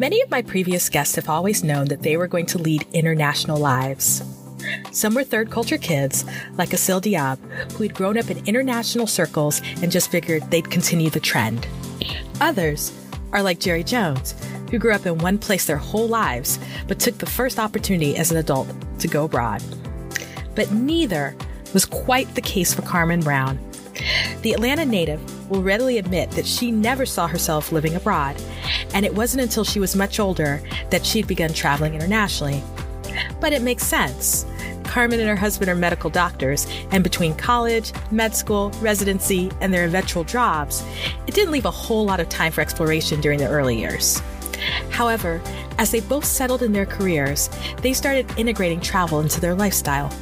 Many of my previous guests have always known that they were going to lead international lives. Some were third culture kids, like Asil Diab, who had grown up in international circles and just figured they'd continue the trend. Others are like Jerry Jones, who grew up in one place their whole lives, but took the first opportunity as an adult to go abroad. But neither was quite the case for Carmen Brown. The Atlanta native will readily admit that she never saw herself living abroad, and it wasn't until she was much older that she'd begun traveling internationally. But it makes sense. Carmen and her husband are medical doctors, and between college, med school, residency, and their eventual jobs, it didn't leave a whole lot of time for exploration during the early years. However, as they both settled in their careers, they started integrating travel into their lifestyle.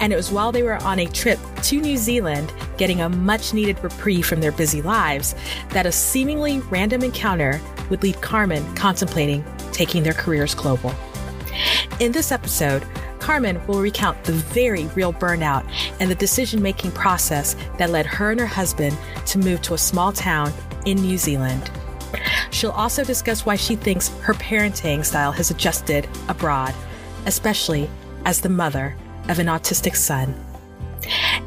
And it was while they were on a trip to New Zealand, getting a much needed reprieve from their busy lives, that a seemingly random encounter would lead Carmen contemplating taking their careers global. In this episode, Carmen will recount the very real burnout and the decision making process that led her and her husband to move to a small town in New Zealand. She'll also discuss why she thinks her parenting style has adjusted abroad, especially as the mother of an autistic son.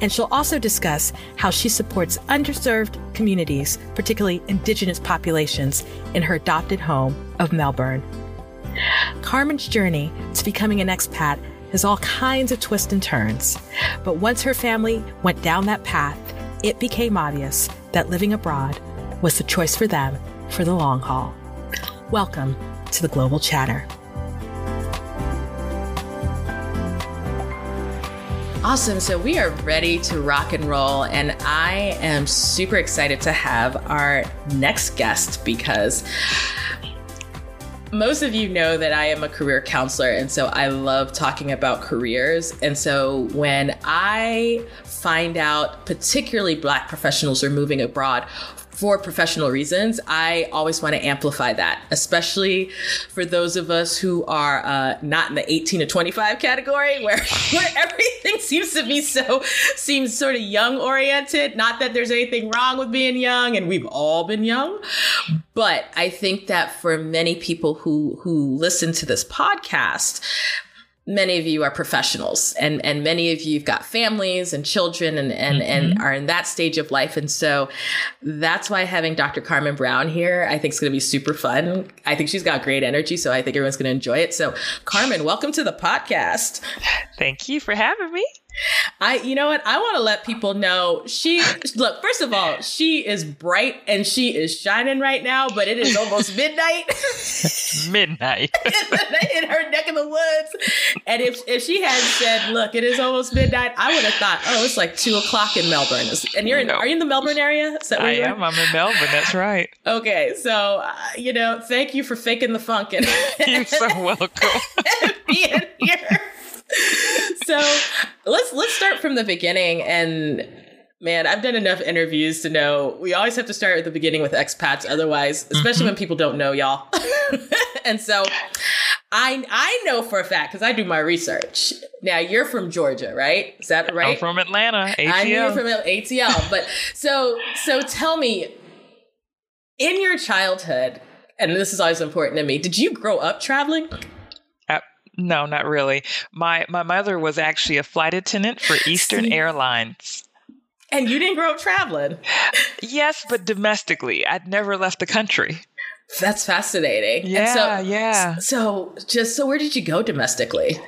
And she'll also discuss how she supports underserved communities, particularly indigenous populations, in her adopted home of Melbourne. Carmen's journey to becoming an expat has all kinds of twists and turns. But once her family went down that path, it became obvious that living abroad was the choice for them for the long haul. Welcome to the Global Chatter. Awesome. So we are ready to rock and roll. And I am super excited to have our next guest because most of you know that I am a career counselor, and so I love talking about careers. And so when I find out, particularly Black professionals are moving abroad, for professional reasons, I always want to amplify that, especially for those of us who are uh, not in the 18 to 25 category where, where everything seems to be so, seems sort of young oriented. Not that there's anything wrong with being young and we've all been young, but I think that for many people who, who listen to this podcast, many of you are professionals and and many of you've got families and children and and, mm-hmm. and are in that stage of life. And so that's why having dr carmen brown here i think is going to be super fun. I think she's got great energy so i think everyone's going to enjoy it. So carmen welcome to the podcast. Thank you for having me I, you know what? I want to let people know she, look, first of all, she is bright and she is shining right now, but it is almost midnight. midnight. in, in her neck of the woods. And if, if she had said, look, it is almost midnight, I would have thought, oh, it's like two o'clock in Melbourne. And you're in, no. are you in the Melbourne area? I am. I'm in Melbourne. That's right. Okay. So, uh, you know, thank you for faking the funk and you're so welcome. being here so let's let's start from the beginning and man i've done enough interviews to know we always have to start at the beginning with expats otherwise especially mm-hmm. when people don't know y'all. And so i i know for a fact because i do my research. Now you're from georgia right? Is that right? i'm from atlanta ATL. i knew you're from atl but so so tell me in your childhood and this is always important to me did you grow up traveling no, not really. My my mother was actually a flight attendant for Eastern? Airlines. And you didn't grow up traveling? yes, but domestically. I'd never left the country. That's fascinating. Yeah, so, yeah. So, just so where did you go domestically?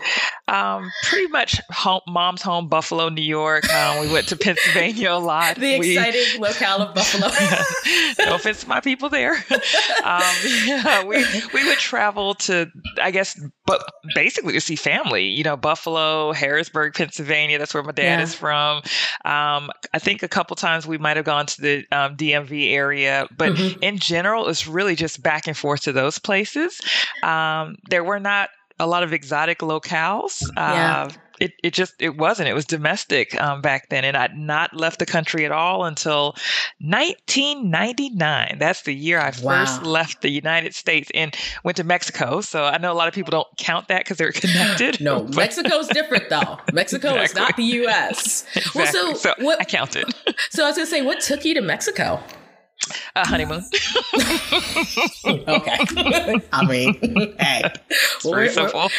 Um, pretty much home, mom's home, Buffalo, New York. Um, we went to Pennsylvania a lot. the we, exciting locale of Buffalo. no offense to my people there. Um, yeah, we we would travel to, I guess, but basically to see family. You know, Buffalo, Harrisburg, Pennsylvania. That's where my dad yeah. is from. Um, I think a couple times we might have gone to the um, DMV area, but mm-hmm. in general, it's really just back and forth to those places. Um, there were not a lot of exotic locales. Yeah. Uh, it, it just it wasn't it was domestic um, back then and i'd not left the country at all until 1999 that's the year i wow. first left the united states and went to mexico so i know a lot of people don't count that because they're connected no mexico's different though mexico exactly. is not the us exactly. well so, so what, i counted so i was going to say what took you to mexico A honeymoon. okay. I mean, hey. It's well, very simple.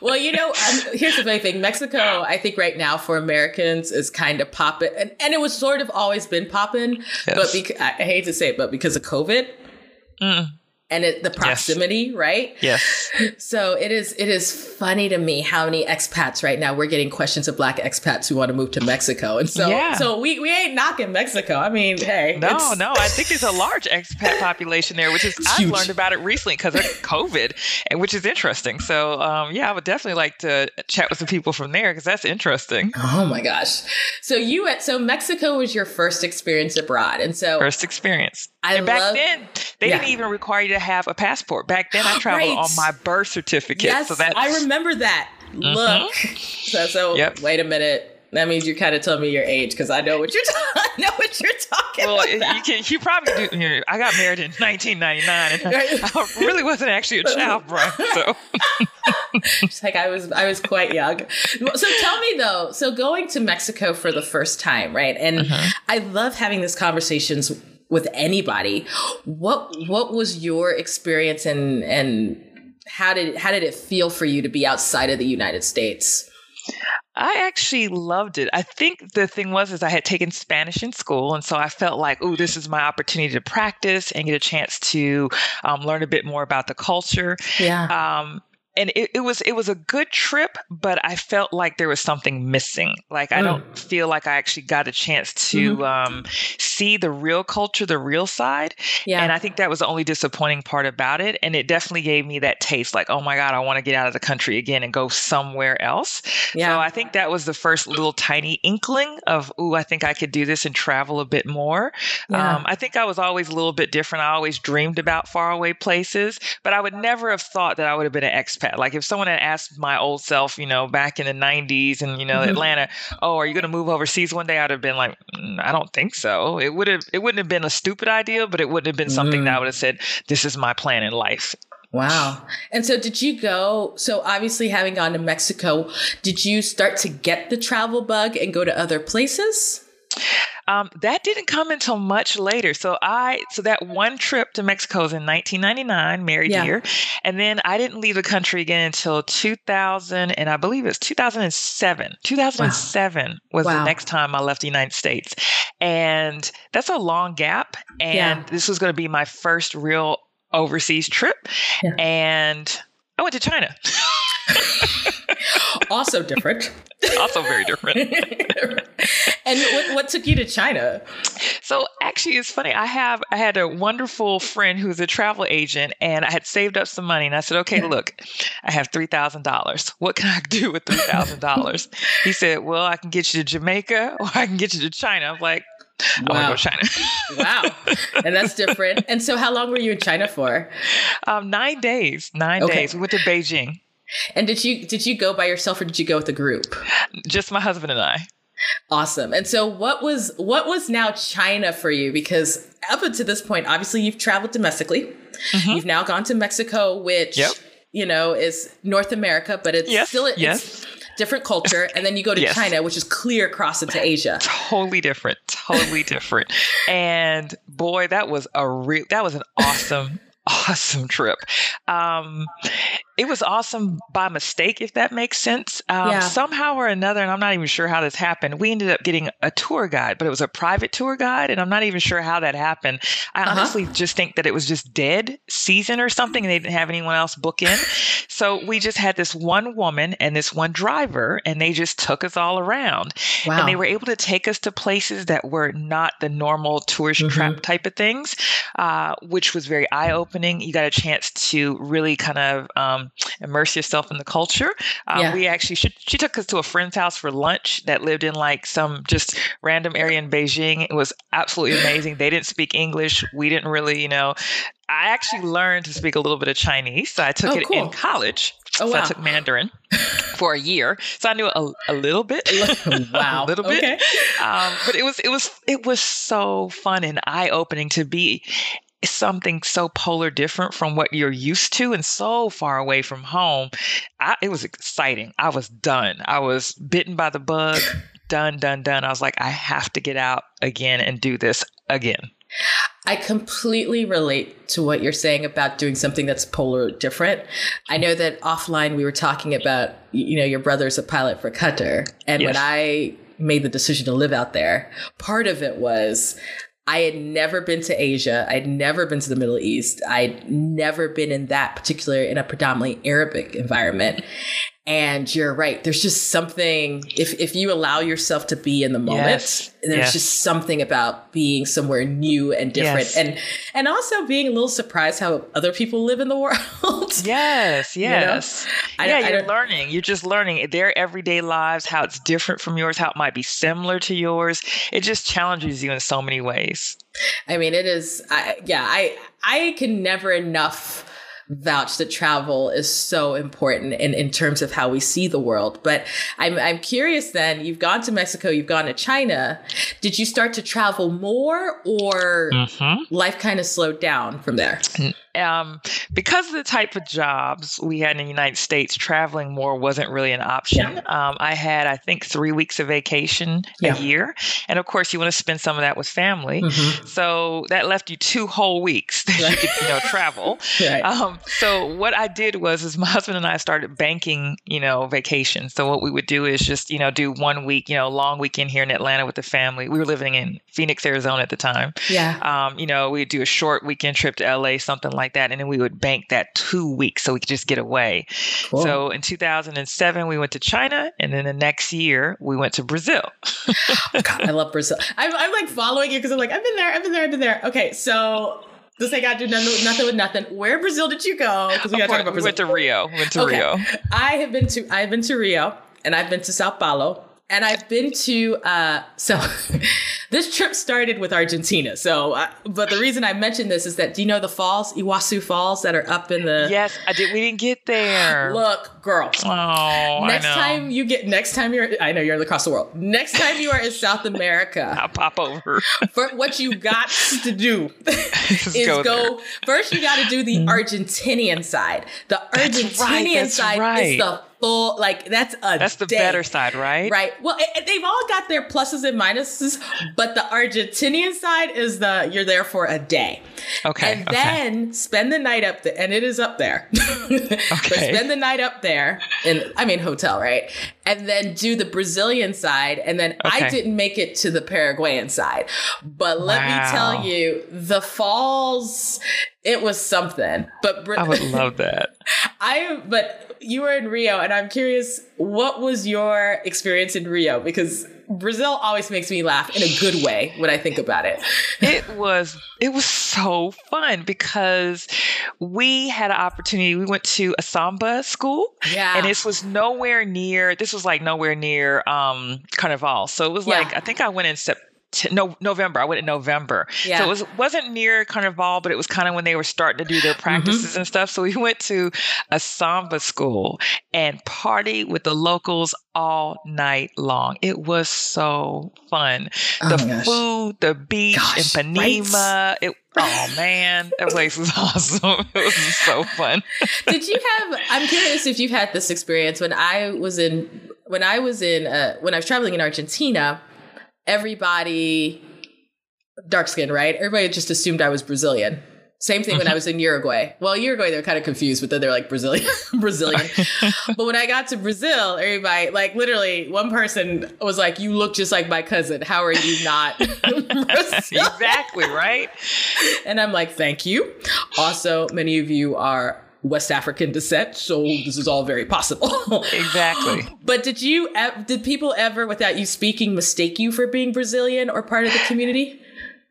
well, you know, um, here's the funny thing. Mexico, I think right now for Americans is kind of popping. And, and it was sort of always been popping. Yes. But beca- I hate to say it, but because of COVID, mm and it, the proximity, yes. right? Yes. So it is it is funny to me how many expats right now we're getting questions of black expats who want to move to Mexico, and so yeah. so we we ain't knocking Mexico. I mean, hey, no, no, I think there's a large expat population there, which is I've learned about it recently because of COVID, and which is interesting. So um, yeah, I would definitely like to chat with some people from there because that's interesting. Oh my gosh! So you at so Mexico was your first experience abroad, and so first experience. I and back love, then they yeah. didn't even require you to have a passport. Back then, I traveled right. on my birth certificate. Yes, so that's, I remember that. Mm-hmm. Look, so, so yep. wait a minute. That means you kind of told me your age because I know what you're ta- I know what you're talking well, about. Well, you can you probably do. You know, I got married in 1999, and I, I really wasn't actually a child bro. So, just like I was, I was quite young. So tell me though. So going to Mexico for the first time, right? And uh-huh. I love having these conversations with anybody. What what was your experience and and how did how did it feel for you to be outside of the United States? I actually loved it. I think the thing was is I had taken Spanish in school, and so I felt like, oh, this is my opportunity to practice and get a chance to um, learn a bit more about the culture. Yeah. Um, and it, it, was it was a good trip, but I felt like there was something missing. Like I mm. don't feel like I actually got a chance to mm-hmm. um, see the real culture, the real side. Yeah. And I think that was the only disappointing part about it. And it definitely gave me that taste, like, oh my God, I want to get out of the country again and go somewhere else. Yeah. So I think that was the first little tiny inkling of, ooh, I think I could do this and travel a bit more. Yeah. Um, I think I was always a little bit different. I always dreamed about faraway places, but I would never have thought that I would have been an expat like if someone had asked my old self, you know, back in the 90s and, you know, mm-hmm. Atlanta, oh, are you going to move overseas one day? I'd have been like, mm, I don't think so. It would have, it wouldn't have been a stupid idea, but it wouldn't have been something mm. that I would have said, this is my plan in life. Wow. And so did you go? So obviously having gone to Mexico, did you start to get the travel bug and go to other places? Um, that didn't come until much later. So I, so that one trip to Mexico was in 1999, married yeah. year, and then I didn't leave the country again until 2000, and I believe it's 2007. 2007 wow. was wow. the next time I left the United States, and that's a long gap. And yeah. this was going to be my first real overseas trip, yeah. and I went to China. also different. also very different. and what, what, took you to China? So actually, it's funny. I have I had a wonderful friend who's a travel agent, and I had saved up some money, and I said, "Okay, look, I have three thousand dollars. What can I do with three thousand dollars?" he said, "Well, I can get you to Jamaica, or I can get you to China." I'm like. I wow. want to go to China. wow. And that's different. And so, how long were you in China for? Um, nine days. Nine okay. days. We went to Beijing. And did you did you go by yourself or did you go with a group? Just my husband and I. Awesome. And so what was what was now China for you because up until this point obviously you've traveled domestically. Mm-hmm. You've now gone to Mexico which yep. you know is North America but it's yes. still it's yes. different culture and then you go to yes. China which is clear across into Asia. Totally different. Totally different. And boy that was a real that was an awesome awesome trip. Um, it was awesome by mistake, if that makes sense. Um, yeah. Somehow or another, and I'm not even sure how this happened, we ended up getting a tour guide, but it was a private tour guide, and I'm not even sure how that happened. I uh-huh. honestly just think that it was just dead season or something, and they didn't have anyone else book in. So we just had this one woman and this one driver, and they just took us all around. Wow. And they were able to take us to places that were not the normal tourist mm-hmm. trap type of things, uh, which was very eye opening. You got a chance to really kind of um, immerse yourself in the culture. Um, yeah. We actually, she, she took us to a friend's house for lunch that lived in like some just random area in Beijing. It was absolutely amazing. They didn't speak English. We didn't really, you know, I actually learned to speak a little bit of Chinese. So I took oh, it cool. in college. Oh, so wow. I took Mandarin for a year. So I knew a, a little bit. wow. a little bit. Okay. Um, but it was it was it was so fun and eye opening to be something so polar different from what you're used to and so far away from home. I, it was exciting. I was done. I was bitten by the bug, done, done, done. I was like, I have to get out again and do this again. I completely relate to what you're saying about doing something that's polar different. I know that offline we were talking about, you know, your brother's a pilot for Qatar. And yes. when I made the decision to live out there, part of it was I had never been to Asia. I'd never been to the Middle East. I'd never been in that particular, in a predominantly Arabic environment. And you're right. There's just something, if, if you allow yourself to be in the moment, yes. there's yes. just something about being somewhere new and different. Yes. And, and also being a little surprised how other people live in the world. yes. Yes. You know? yeah. I, you're learning. You're just learning their everyday lives, how it's different from yours, how it might be similar to yours. It just challenges you in so many ways. I mean, it is, I, yeah, I, I can never enough vouch that travel is so important in, in terms of how we see the world. But I'm, I'm curious then, you've gone to Mexico, you've gone to China. Did you start to travel more or mm-hmm. life kind of slowed down from there? Um, because of the type of jobs we had in the United States, traveling more wasn't really an option. Yeah. Um, I had, I think, three weeks of vacation yeah. a year, and of course, you want to spend some of that with family. Mm-hmm. So that left you two whole weeks that right. you could, you know, travel. right. um, so what I did was, is my husband and I started banking, you know, vacation. So what we would do is just, you know, do one week, you know, long weekend here in Atlanta with the family. We were living in Phoenix, Arizona at the time. Yeah. Um, you know, we'd do a short weekend trip to LA, something like that. And then we would bank that two weeks so we could just get away. Cool. So in 2007, we went to China. And then the next year, we went to Brazil. God, I love Brazil. I'm, I'm like following you because I'm like, I've been there, I've been there, I've been there. Okay. So this I got to do nothing, nothing with nothing. Where Brazil did you go? Because we got to talk about Brazil. We went to Rio. We went to okay. Rio. I have been to I have been to Rio and I've been to Sao Paulo and I've been to uh, so this trip started with Argentina. So, uh, but the reason I mentioned this is that do you know the falls, Iguazu Falls, that are up in the? Yes, I did. We didn't get there. Look, girl. Oh, next time you get, next time you're, I know you're across the world. Next time you are in South America, I'll pop over. for what you got to do is go, go first. You got to do the mm. Argentinian side. The Argentinian right, side right. is the full like that's a that's the day. better side right? Right. Well it, they've all got their pluses and minuses but the argentinian side is the you're there for a day. Okay and then spend the night up there and it is up there. Okay. but spend the night up there in i mean hotel right and then do the brazilian side and then okay. i didn't make it to the paraguayan side but let wow. me tell you the falls it was something but i would love that i but you were in Rio, and I'm curious, what was your experience in Rio? Because Brazil always makes me laugh in a good way when I think about it. it was it was so fun because we had an opportunity. We went to a samba school, yeah, and this was nowhere near. This was like nowhere near um, Carnival, so it was yeah. like I think I went in September no November. I went in November, yeah. so it was wasn't near Carnival, but it was kind of when they were starting to do their mm-hmm. practices mm-hmm. and stuff. So we went to a samba school and party with the locals all night long. It was so fun. Oh the food, the beach gosh, Ipanema. Right? It Oh man, that place was awesome. It was so fun. Did you have? I'm curious if you've had this experience when I was in when I was in uh, when I was traveling in Argentina everybody dark skin, right? Everybody just assumed I was Brazilian. Same thing when I mm-hmm. was in Uruguay. Well, Uruguay, they're kind of confused, but then they're like Brazilian, Brazilian. but when I got to Brazil, everybody, like literally one person was like, you look just like my cousin. How are you not Exactly, right? And I'm like, thank you. Also, many of you are West African descent, so this is all very possible. exactly. But did you did people ever without you speaking mistake you for being Brazilian or part of the community?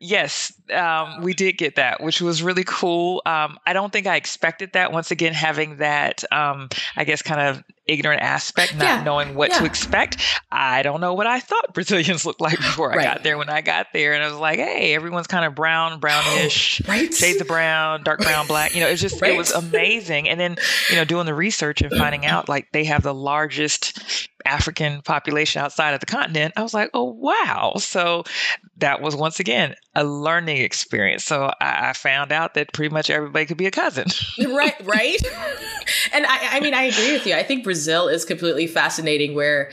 Yes, um, we did get that, which was really cool. Um, I don't think I expected that. Once again, having that, um, I guess, kind of ignorant aspect, not yeah. knowing what yeah. to expect. I don't know what I thought Brazilians looked like before right. I got there. When I got there, and I was like, hey, everyone's kind of brown, brownish, right? shades of brown, dark brown, black. You know, it's just right. it was amazing. And then you know, doing the research and finding out like they have the largest African population outside of the continent, I was like, oh, wow. So that was once again a learning experience. So I, I found out that pretty much everybody could be a cousin. right, right. and I, I mean, I agree with you. I think Brazil is completely fascinating where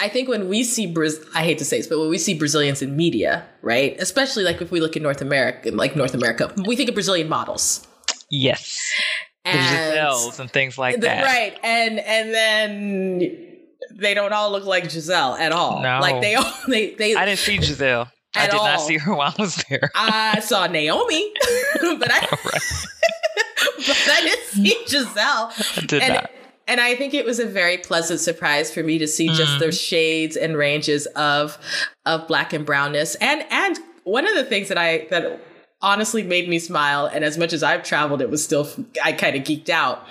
I think when we see Brazil, I hate to say this, but when we see Brazilians in media, right? Especially like if we look at North America, like North America, we think of Brazilian models. Yes. And, Giseles and things like the- that. Right. And and then they don't all look like Gisele at all. No. Like they all they they I didn't see Gisele. I did not see her while I was there. I saw Naomi, but I but I didn't see Gisele. I did and, not. And I think it was a very pleasant surprise for me to see just Mm-hmm. the shades and ranges of of black and brownness. And and one of the things that I that honestly made me smile, and as much as I've traveled, it was still I kind of geeked out,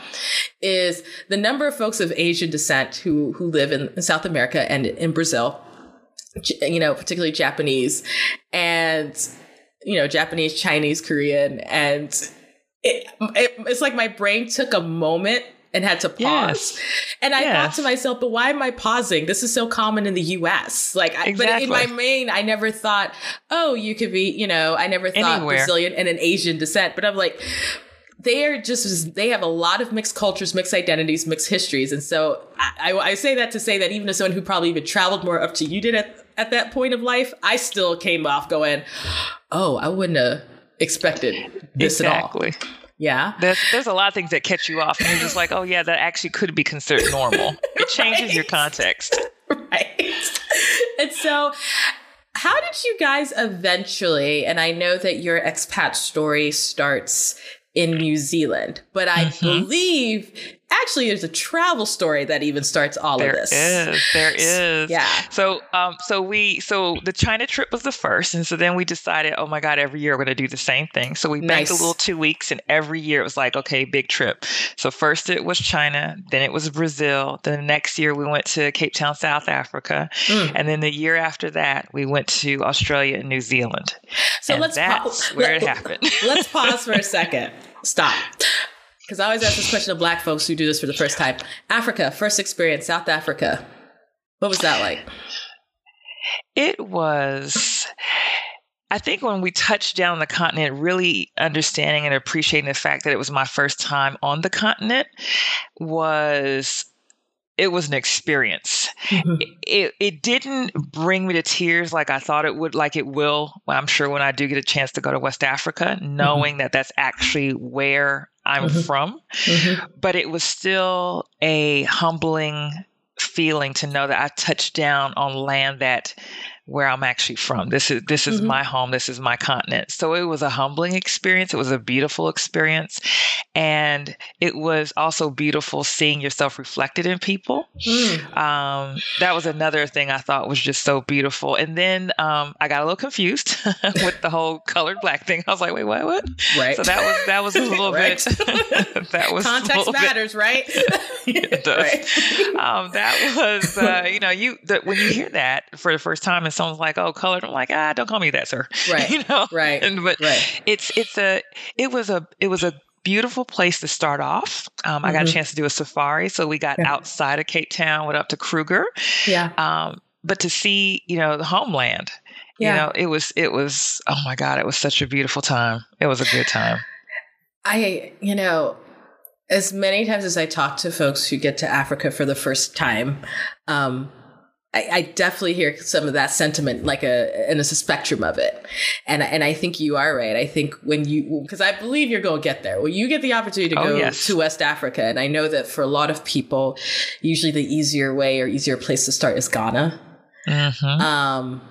is the number of folks of Asian descent who who live in, in South America and in Brazil. You know, particularly Japanese, and you know, Japanese, Chinese, Korean, and it, it it's like my brain took a moment and had to pause. Yes. And I Yes. thought to myself, but why am I pausing? This is so common in the US. Like, I, but in my Exactly. brain, I never thought, oh, you could be, you know, I never thought Anywhere. Brazilian and an Asian descent. But I'm like, they are just they have a lot of mixed cultures mixed identities mixed histories and so I, I, I say that to say that even as someone who probably even traveled more up to you did at, at that point of life i still came off going oh i wouldn't have expected this at all exactly. Yeah There's there's a lot of things that catch you off, and you're just like, oh yeah, that actually could be considered normal. It changes your context. right and so how did you guys eventually and i know that your expat story starts in new zealand but i Mhm. believe actually there's a travel story that even starts all There of is, this there is. yeah So, um, so we, so the China trip was the first, and so then we decided, oh my God, every year we're going to do the same thing. So we banked a little two weeks, and every year it was like, okay, big trip. So first it was China, then it was Brazil. Then the next year we went to Cape Town, South Africa, Mm. and then the year after that we went to Australia and New Zealand. so and let's that's pa- where let- it happened. let's pause for a second stop because i always ask this question of black folks who do this for the first time africa first experience south africa what was that like It was, I think, when we touched down on the continent, really understanding and appreciating the fact that it was my first time on the continent was. It was an experience. Mm-hmm. It, it didn't bring me to tears like I thought it would, like it will. I'm sure when I do get a chance to go to West Africa, mm-hmm. knowing that that's actually where I'm Mhm. from Mhm. but it was still a humbling feeling to know that I touched down on land that where I'm actually from. This is this is Mhm. my home. This is my continent. So it was a humbling experience. It was a beautiful experience, and it was also beautiful seeing yourself reflected in people. Mm. Um, that was another thing I thought was just so beautiful. And then um, I got a little confused with the whole colored black thing. I was like, wait, what? What? right So that was that was a little Right. bit. that was context little bit- matters right it does. Right. Um, that was, uh, you know, you the, when you hear that for the first time, and someone's like, "Oh, colored," I'm like, "Ah, don't call me that, sir." Right. you know, right and but right it's it's a it was a it was a beautiful place to start off. Um, I got a Mhm. chance to do a safari, so we got Yeah. outside of Cape Town, went up to Kruger, yeah um, but to see you know the homeland. Yeah. You know, it was it was oh my god, it was such a beautiful time. It was a good time. I, you know, as many times as I talk to folks who get to Africa for the first time, um, I, I definitely hear some of that sentiment, like a, and it's a spectrum of it. And, and I think you are right. I think when you, because I believe you're going to get there. When you get the opportunity to Oh, go yes. to West Africa, and I know that for a lot of people, usually the easier way or easier place to start is Ghana. hmm Um,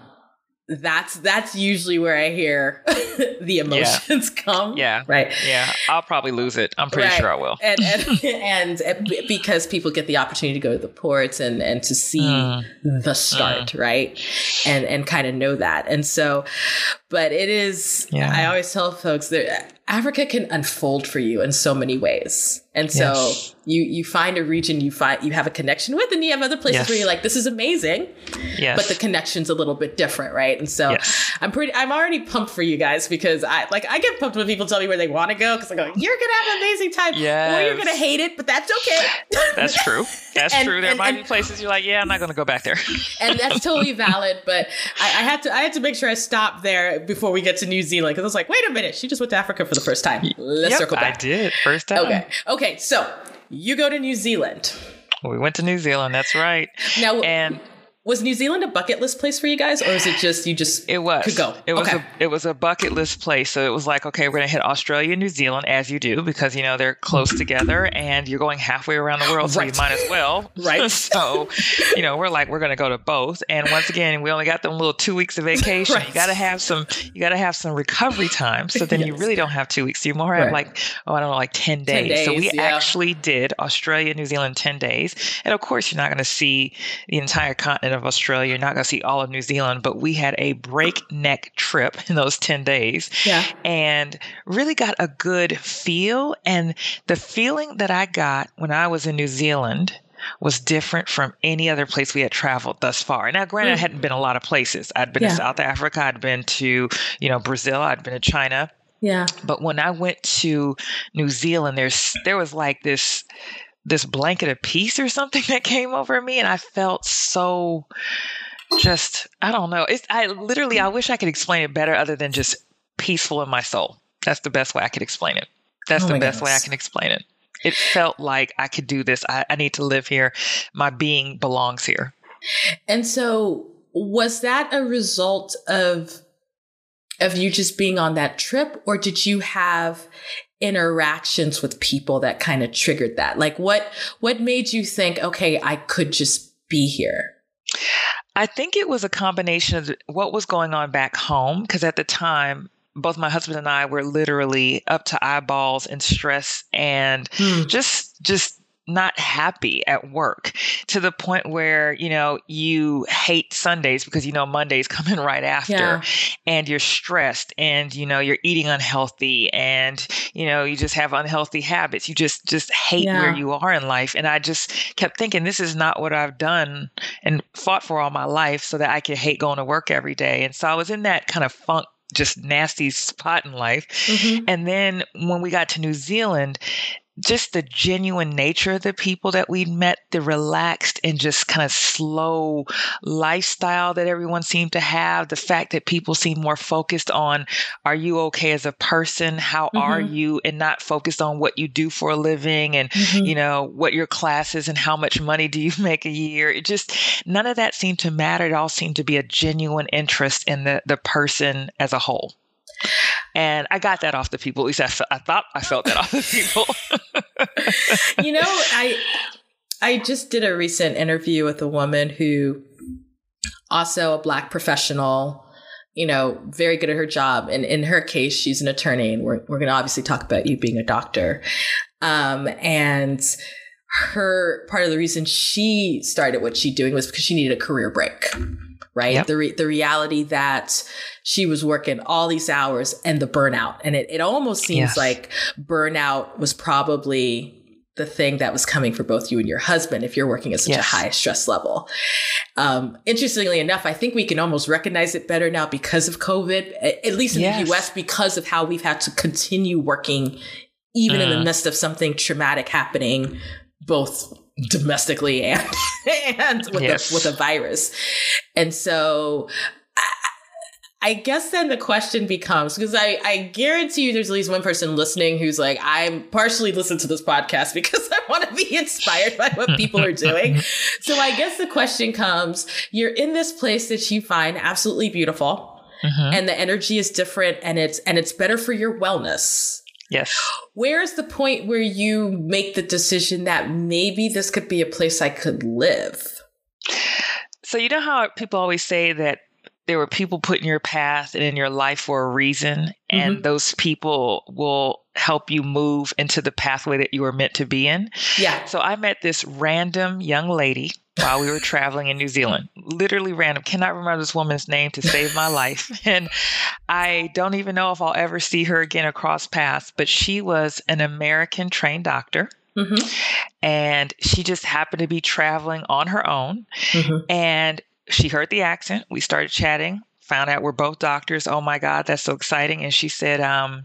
that's that's usually where I hear the emotions come. Yeah. Right. Yeah, I'll probably lose it. I'm pretty Right. sure I will. and and, and b- because people get the opportunity to go to the ports and and to see Mm. the start right and and kind of know that and so but it is Yeah. i always tell folks that africa can unfold for you in so many ways and so Yes. you you find a region you find you have a connection with and you have other places Yes. where you're like this is amazing Yes. but the connection's a little bit different right and so Yes. i'm pretty i'm already pumped for you guys because i like i get pumped when people tell me where they want to go because i go you're gonna have an amazing time or you're gonna hate it but that's okay That's true. That's And- true. There and- might and- be places you're like, yeah, I'm not going to go back there. and that's totally valid but I, I had to i had to make sure i stopped there before we get to new zealand because i was like wait a minute she just went to africa for the first time let's Yep, circle I back did first time. okay okay so you go to new zealand We went to New Zealand. That's right. now And Was New Zealand a bucket list place for you guys, or is it just you just it was could go? It was okay. a it was a bucket list place. So it was like, okay, we're gonna hit Australia, New Zealand, as you do, because you know they're close together, and you're going halfway around the world, so Right. you might as well. Right. so, you know, we're like, we're gonna go to both. And once again, we only got them little two weeks of vacation. Right. You gotta have some you gotta have some recovery time. So then you really don't have two weeks. You more have Right. like, oh, I don't know, like 10 days. 10 days so we yeah. actually did Australia, New Zealand 10 days. And of course, you're not gonna see the entire continent of Australia. You're not going to see all of New Zealand, but we had a breakneck trip in those 10 days yeah. and really got a good feel. And the feeling that I got when I was in New Zealand was different from any other place we had traveled thus far. Now, granted, I Mm. hadn't been a lot of places. I'd been Yeah. to South Africa, I'd been to, you know, Brazil, I'd been to China. Yeah. But when I went to New Zealand, there's there was like this this blanket of peace or something that came over me, and I felt so just I don't know. It's I literally I wish I could explain it better other than just peaceful in my soul. That's the best way I could explain it. That's Oh the best way I can explain it. It felt like I could do this. I, I need to live here. My being belongs here. And so was that a result of of you just being on that trip or did you have interactions with people that kind of triggered that? Like what what made you think okay, I could just be here? I think it was a combination of what was going on back home because at the time both my husband and I were literally up to eyeballs in stress and hmm. just just not happy at work to the point where you know you hate Sundays because you know Mondays coming right after Yeah. and you're stressed and you know you're eating unhealthy and you know you just have unhealthy habits. You just just hate where you are in life. And I just kept thinking this is not what I've done and fought for all my life so that I could hate going to work every day. And so I was in that kind of funk just nasty spot in life. Mhm. and then when we got to New Zealand, just the genuine nature of the people that we'd met, the relaxed and just kind of slow lifestyle that everyone seemed to have, the fact that people seem more focused on are you okay as a person? How are Mhm. you? And not focused on what you do for a living and Mhm. you know what your class is and how much money do you make a year it just none of that seemed to matter it all seemed to be a genuine interest in the the person as a whole and i got that off the people at least i, thought i felt that off the people you know, I I just did a recent interview with a woman who also a black professional, you know, very good at her job. And in her case, she's an attorney, and we're we're gonna obviously talk about you being a doctor. Um, and her part of the reason she started what she doing was because she needed a career break. Right. Yep. The re- the reality that she was working all these hours and the burnout. And it, it almost seems Yes. like burnout was probably the thing that was coming for both you and your husband if you're working at such a high stress level. Um, interestingly enough, I think we can almost recognize it better now because of COVID, at least in Yes. the US, because of how we've had to continue working even in the Mm. midst of something traumatic happening, both domestically and and with Yes. the, with a virus. And so I, I guess then the question becomes because I, I guarantee you there's at least one person listening who's like, I'm partially listening to this podcast because I want to be inspired by what people are doing. So I guess the question comes, you're in this place that you find absolutely beautiful Mhm. and the energy is different and it's and it's better for your wellness. Yes Where's the point where you make the decision that maybe this could be a place I could live? so you know how people always say that there were people put in your path and in your life for a reason and mm-hmm. those people will help you move into the pathway that you were meant to be in Yeah. So I met this random young lady while we were traveling in New Zealand. Literally random. Cannot remember this woman's name to save my life. And I don't even know if I'll ever see her again across paths, but she was an American trained doctor. hmm And she just happened to be traveling on her own. hmm And she heard the accent. We started chatting, found out we're both doctors. Oh my God, that's so exciting. And she said, um,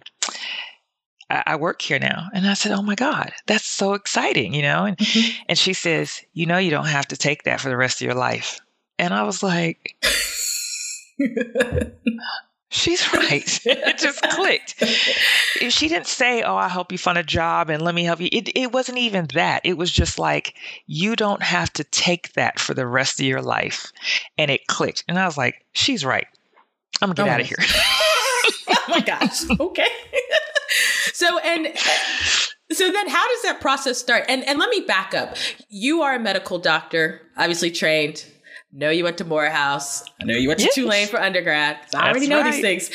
I, work here now. And I said, Oh my God, that's so exciting, you know? And, Mhm. and she says, You know, you don't have to take that for the rest of your life. And I was like, she's right. it just clicked. She didn't say, "Oh, I'll help you find a job and let me help you." It it wasn't even that. It was just like you don't have to take that for the rest of your life, and it clicked. And I was like, "She's right. I'm gonna get Oh out of here." oh my gosh. Okay. So and so then how does that process start? And and let me back up. You are a medical doctor, obviously trained. Know you went to Morehouse. I know you went to Yes. Tulane for undergrad. I already know right. these things.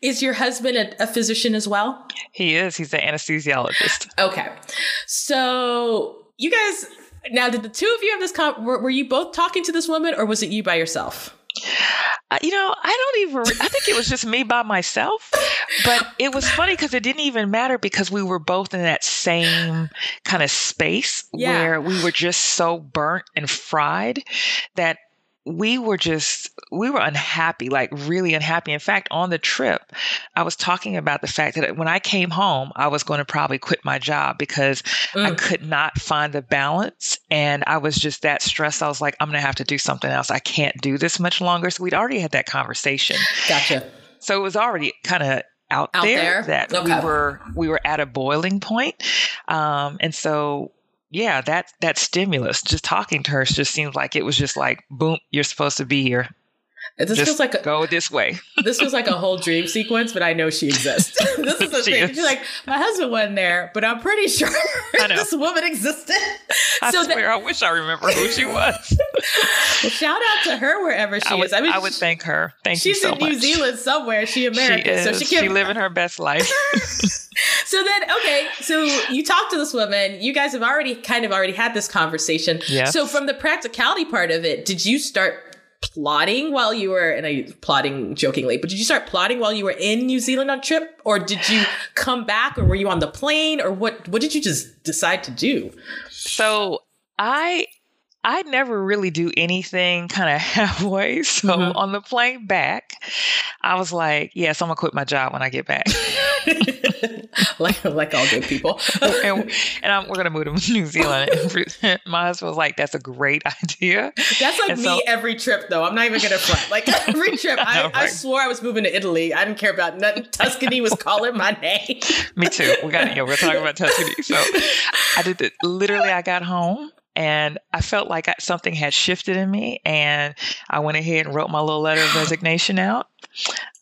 Is your husband a, a physician as well? he is. He's an anesthesiologist. Okay. So you guys now did the two of you have this con- were, were you both talking to this woman or was it you by yourself? Uh, you know, I don't even. I think it was just me by myself. But it was funny because it didn't even matter because we were both in that same kind of space Yeah. where we were just so burnt and fried that we were just we were unhappy like really unhappy in fact on the trip i was talking about the fact that when i came home i was going to probably quit my job because i Mm. could not find the balance and i was just that stressed i was like i'm going to have to do something else i can't do this much longer so we'd already had that conversation Gotcha. so it was already kind of out, Out there, there? that Okay. we were we were at a boiling point um, and so yeah that that stimulus just talking to her just seems like it was just like boom you're supposed to be here This just feels like a, go this way this was like a whole dream sequence, but I know she exists. this is the She thing. is. She's like, my husband wasn't there, but I'm pretty sure this woman existed. i so that, swear i wish i remember who she was well, shout out to her wherever she I would, is. I mean, I would thank her thank you she's so in New Zealand somewhere. She she American, is so she can She living her best life so then, okay, so you talk to this woman. You guys have already kind of already had this conversation. Yes. So from the practicality part of it, did you start plotting while you were and I plotting jokingly, but did you start plotting while you were in New Zealand on trip, or did you come back, or were you on the plane, or what? What did you just decide to do? So I I never really do anything kind of halfway. So Mhm. on the plane back, I was like, yes, I'm gonna quit my job when I get back. like like all good people. and and I'm, we're gonna move to New Zealand. And my husband was like, "That's a great idea." That's like And me so- every trip, though. I'm not even gonna front. Like every trip, I, know, I swore I was moving to Italy. I didn't care about nothing. Tuscany was calling my name. Me too. We got yeah, we're talking about Tuscany. So I did it. Literally, I got home and I felt like I, something had shifted in me, and I went ahead and wrote my little letter of resignation out.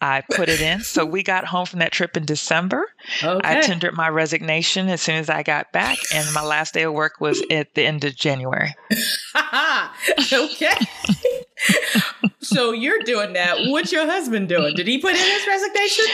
I put it in. So we got home from that trip in December. Okay. I tendered my resignation as soon as I got back, and my last day of work was at the end of January. okay. so you're doing that. What's your husband doing? Did he put in his resignation?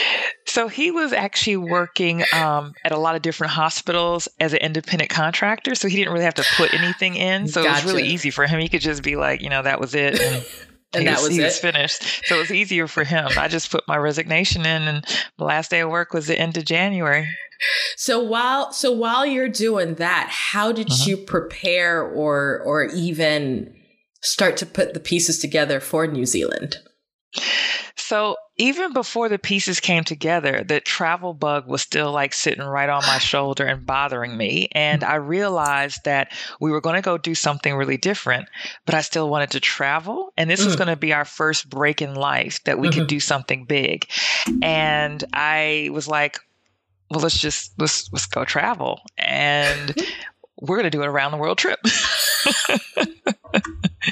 So he was actually working um, at a lot of different hospitals as an independent contractor. So he didn't really have to put anything in. So it was really easy for him. He could just be like, you know, that was it. And, And he that was he it? was finished. So it was easier for him. I just put my resignation in, and the last day of work was the end of January. So while so while you're doing that, how did Uh-huh. you prepare or or even start to put the pieces together for New Zealand? So even before the pieces came together, the travel bug was still like sitting right on my shoulder and bothering me. And I realized that we were going to go do something really different, but I still wanted to travel. And this was Mm. going to be our first break in life that we Mhm. could do something big. And I was like, well, let's just let's let's go travel. And we're going to do an around the world trip.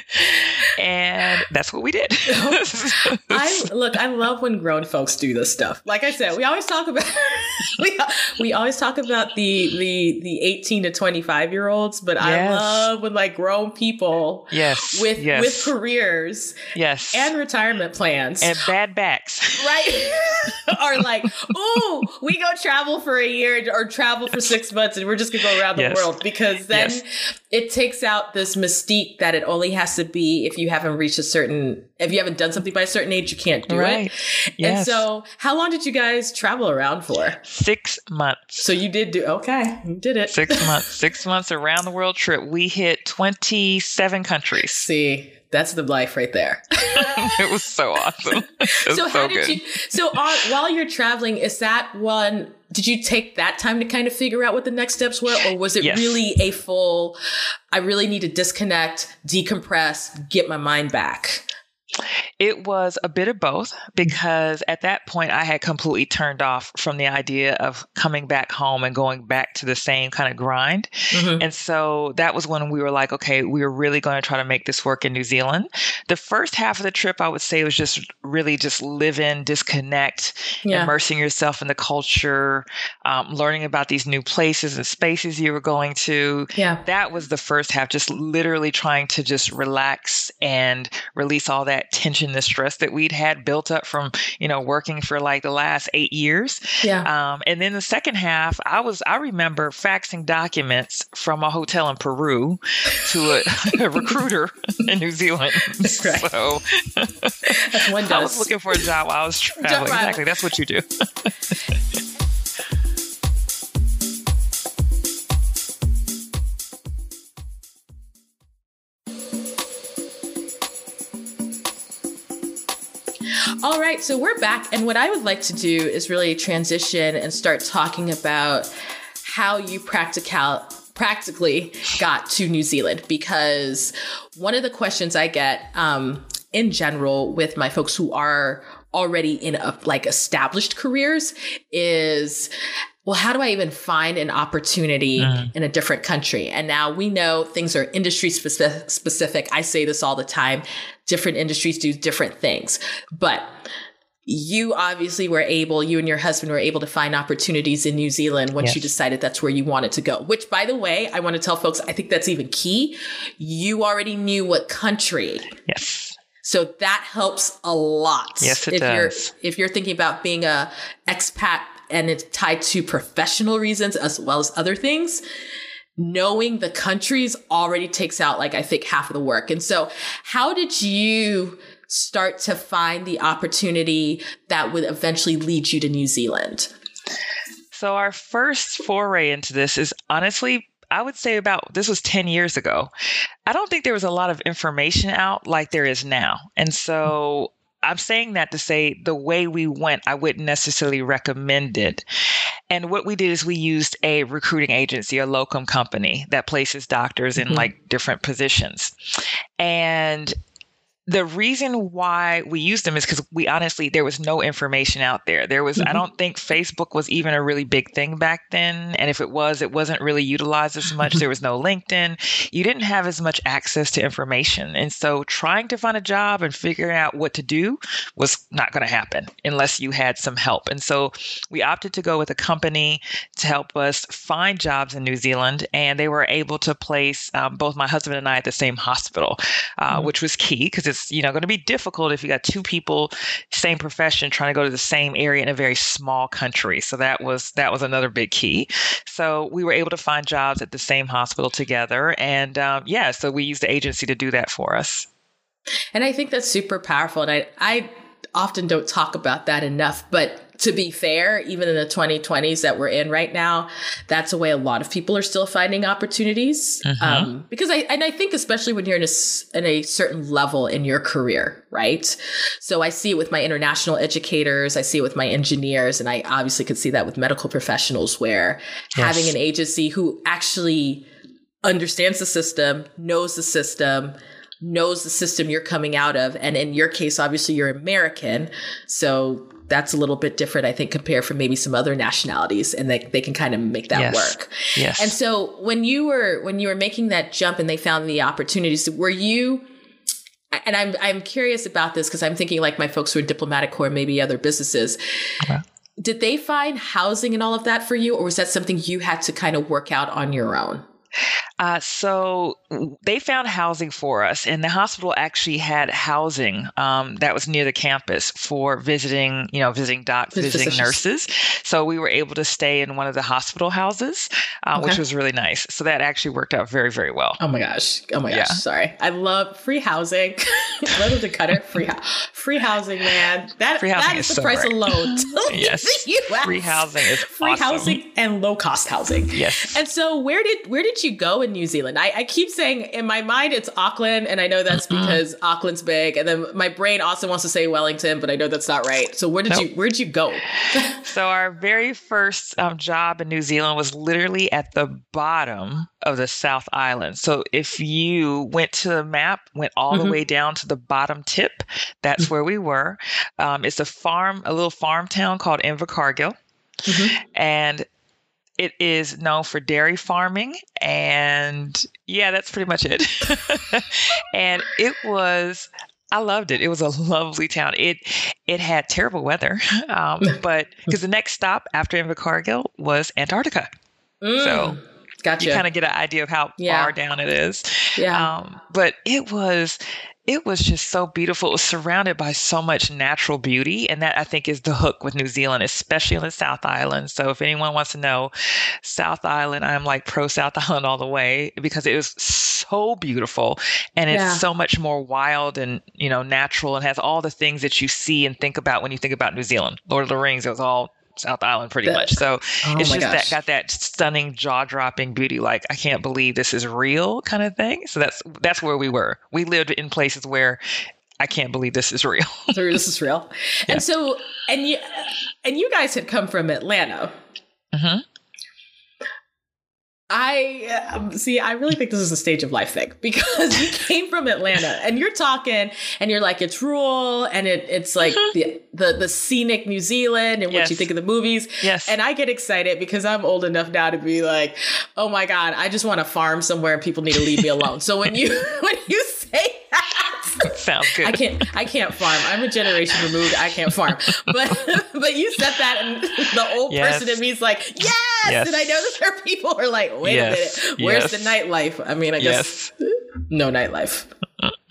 and that's what we did. I look, I love when grown folks do this stuff. Like I said, we always talk about we, we always talk about the the the 18 to 25 year olds, but I love when like grown people yes. with yes, with careers yes. and retirement plans. and bad backs. right are like ooh we go travel for a year or travel for six months and we're just gonna go around the Yes. world because then Yes. it takes out this mystique that it only has to be if you haven't reached a certain if you haven't done something by a certain age you can't do Right. it and so how long did you guys travel around for Six months. so you did do okay you did it Six months. Six months around the world trip. We hit twenty-seven countries. see that's the life right there it was so awesome. Was so so, how did good. you so while you're traveling is that one did you take that time to kind of figure out what the next steps were or was it Yes. really a full i really need to disconnect decompress get my mind back It was a bit of both because at that point I had completely turned off from the idea of coming back home and going back to the same kind of grind. Mm-hmm. And so that was when we were like, okay, we are really going to try to make this work in New Zealand. The first half of the trip, I would say, was just really just live in, disconnect, yeah. immersing yourself in the culture, um, learning about these new places and spaces you were going to. Yeah. That was the first half, just literally trying to just relax and release all that tension, the stress that we'd had built up from, you know, working for like the last eight years. Yeah. Um, and then the second half, I was, I remember faxing documents from a hotel in Peru to a, a recruiter in New Zealand. Right. So That's one. I was looking for a job while I was traveling. Exactly. That's what you do. All right, so we're back. And what I would like to do is really transition and start talking about how you practical practically got to New Zealand because one of the questions I get um, in general with my folks who are already in a, like established careers is well, how do I even find an opportunity uh-huh. in a different country? And now we know things are industry specific. I say this all the time. Different industries do different things, but you obviously were able, you and your husband were able to find opportunities in New Zealand once yes. you decided that's where you wanted to go. Which, by the way, I want to tell folks, I think that's even key. You already knew what country. Yes. So that helps a lot. Yes, it if does. You're, if you're thinking about being a expat and it's tied to professional reasons as well as other things, knowing the countries already takes out like I think half of the work. And so how did you start to find the opportunity that would eventually lead you to New Zealand? So our first foray into this is honestly I would say about this was 10 years ago. I don't think there was a lot of information out like there is now. And so I'm saying that to say the way we went, I wouldn't necessarily recommend it. And what we did is we used a recruiting agency, a locum company that places doctors in mm-hmm. like different positions. And the reason why we used them is because we honestly there was no information out there. There was mm-hmm. i don't think facebook was even a really big thing back then. And if it was it wasn't really utilized as much. There was no linkedin. You didn't have as much access to information. And so trying to find a job and figuring out what to do was not going to happen unless you had some help. And so we opted to go with a company to help us find jobs in new zealand and they were able to place um, both my husband and i at the same hospital uh, mm-hmm. which was key because you know going to be difficult if you got two people same profession trying to go to the same area in a very small country. So that was that was another big key. So we were able to find jobs at the same hospital together and um, yeah so we used the agency to do that for us. And i think that's super powerful and i i often don't talk about that enough but to be fair, even in the 2020s that we're in right now, that's a way a lot of people are still finding opportunities. Mm-hmm. Um, because I, and I think especially when you're in a, in a certain level in your career, right? So I see it with my international educators, I see it with my engineers, and I obviously could see that with medical professionals where yes. having an agency who actually understands the system, knows the system, knows the system you're coming out of. And in your case, obviously you're American. So that's a little bit different, I think, compared from maybe some other nationalities, and they, they can kind of make that yes. work. Yes. And so when you were when you were making that jump and they found the opportunities, were you? And I'm I'm curious about this because I'm thinking like my folks who are diplomatic corps, maybe other businesses. Okay. Did they find housing and all of that for you, or was that something you had to kind of work out on your own? Uh, so they found housing for us, and the hospital actually had housing um, that was near the campus for visiting, you know, visiting docs, visiting nurses. So we were able to stay in one of the hospital houses, uh, okay. which was really nice. So that actually worked out very, very well. Oh my gosh! Oh my gosh! Yeah. Sorry, I love free housing. Little to cut it, free free housing, man. That free housing that is, is the so price great. alone. yes, free housing is free awesome. housing and low cost housing. Yes. And so, where did where did you go in New Zealand? I, I keep saying in my mind it's Auckland, and I know that's because Auckland's big, and then my brain also wants to say Wellington, but I know that's not right. So where did nope. you where did you go? so our very first um, job in New Zealand was literally at the bottom of the South Island. So if you went to the map, went all mm-hmm. the way down to the bottom tip, that's mm-hmm. where we were. Um, it's a farm, a little farm town called Invercargill. Mm-hmm. And it is known for dairy farming and yeah that's pretty much it and it was I loved it. It was a lovely town. It it had terrible weather, um, but because the next stop after Invercargill was Antarctica, mm, so gotcha. you kind of get an idea of how yeah. far down it is. Yeah, um, but it was it was just so beautiful. It was surrounded by so much natural beauty. And that I think is the hook with New Zealand, especially on the South Island. So if anyone wants to know South Island, I'm like pro South Island all the way because it was so beautiful and it's yeah. so much more wild and, you know, natural and has all the things that you see and think about when you think about New Zealand. Lord of the Rings, it was all South Island pretty much. So oh it's just gosh. that got that stunning jaw dropping beauty, like I can't believe this is real kind of thing. So that's that's where we were. We lived in places where I can't believe this is real. this is real. Yeah. And so and you and you guys had come from Atlanta. Mm-hmm. I um, see. I really think this is a stage of life thing because you came from Atlanta and you're talking and you're like it's rural and it, it's like mm-hmm. the, the, the scenic New Zealand and yes. what you think of the movies. Yes. And I get excited because I'm old enough now to be like, oh my god, I just want to farm somewhere and people need to leave me alone. so when you when you say sounds good. I can't I can't farm. I'm a generation removed. I can't farm. But but you said that and the old yes. person in me is like yes. yes. And I know that there are people who are like wait yes. a minute, where's the nightlife? I mean, I guess no nightlife.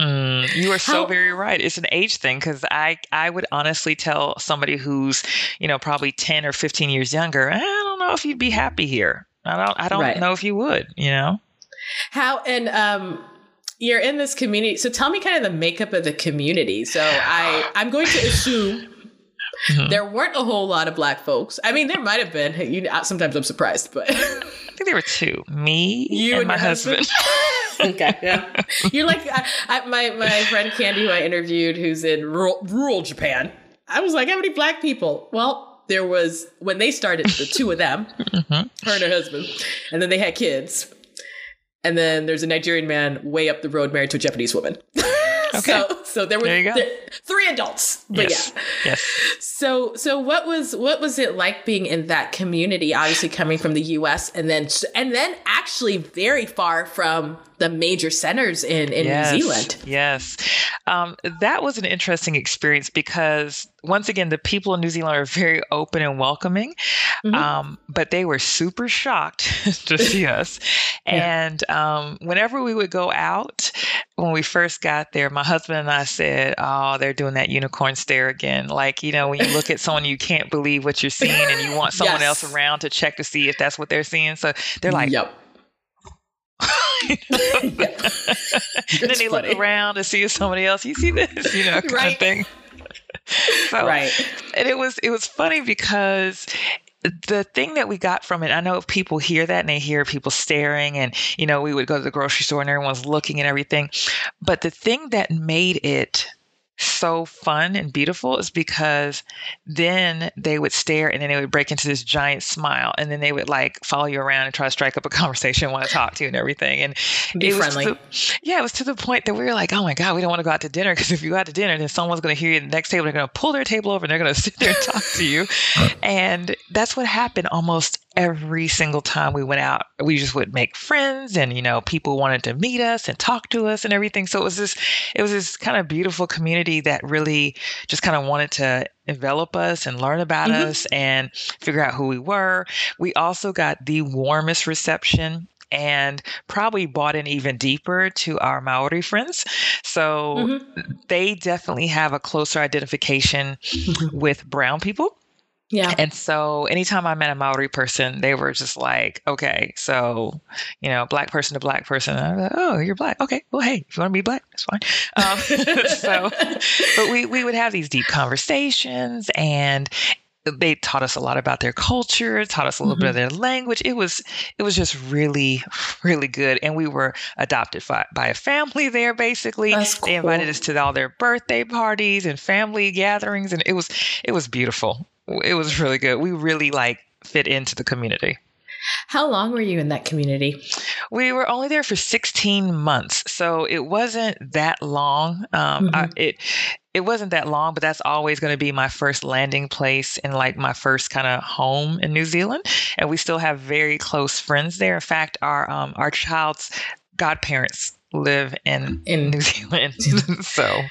Mm, you are so How- very right. It's an age thing because I I would honestly tell somebody who's you know probably ten or fifteen years younger, I don't know if you'd be happy here. I don't I don't right. know if you would. You know. How and um you're in this community. So tell me kind of the makeup of the community. So I I'm going to assume Mm-hmm. There weren't a whole lot of black folks. I mean, there might have been. You, sometimes I'm surprised, but I think there were two. Me you and, and my husband. husband. okay, yeah. You're like I, I, my my friend Candy, who I interviewed, who's in rural, rural Japan. I was like, how many black people? Well, there was when they started the two of them, mm-hmm. her and her husband, and then they had kids. And then there's a Nigerian man way up the road married to a Japanese woman. Okay. So, so there were th- three adults, but yes. yeah. Yes. So, so what was what was it like being in that community? Obviously, coming from the U.S. and then and then actually very far from the major centers in in yes. New Zealand. Yes, um, that was an interesting experience because once again, the people in New Zealand are very open and welcoming, mm-hmm. um, but they were super shocked to see us. yeah. And um, whenever we would go out, when we first got there, my husband and I said, "Oh, they're doing that unicorn stare again." Like you know, when you look at someone, you can't believe what you're seeing, and you want someone yes. else around to check to see if that's what they're seeing. So they're like, "Yep." and then they funny. look around to see if somebody else, you see this, you know, kind right. of thing. so, right. And it was it was funny because the thing that we got from it, I know people hear that and they hear people staring, and you know, we would go to the grocery store and everyone's looking and everything. But the thing that made it so fun and beautiful is because then they would stare and then they would break into this giant smile and then they would like follow you around and try to strike up a conversation, want to talk to you and everything. And be it friendly. Was the, yeah, it was to the point that we were like, oh my God, we don't want to go out to dinner because if you go out to dinner, then someone's going to hear you at the next table. They're going to pull their table over and they're going to sit there and talk to you. and that's what happened almost every single time we went out we just would make friends and you know people wanted to meet us and talk to us and everything so it was this it was this kind of beautiful community that really just kind of wanted to envelop us and learn about mm-hmm. us and figure out who we were we also got the warmest reception and probably bought in even deeper to our Maori friends. So mm-hmm. they definitely have a closer identification with brown people. Yeah. And so anytime I met a Maori person, they were just like, okay, so, you know, black person to black person. I was like, oh, you're black. Okay. Well, hey, if you want to be black, that's fine. Um, so, but we, we would have these deep conversations and they taught us a lot about their culture, taught us a little mm-hmm. bit of their language. It was it was just really really good, and we were adopted by, by a family there. Basically, cool. they invited us to all their birthday parties and family gatherings, and it was it was beautiful. It was really good. We really like fit into the community. How long were you in that community? We were only there for 16 months, so it wasn't that long. Um, mm-hmm. I, it it wasn't that long, but that's always going to be my first landing place and like my first kind of home in New Zealand. And we still have very close friends there. In fact, our um, our child's godparents live in in New Zealand. so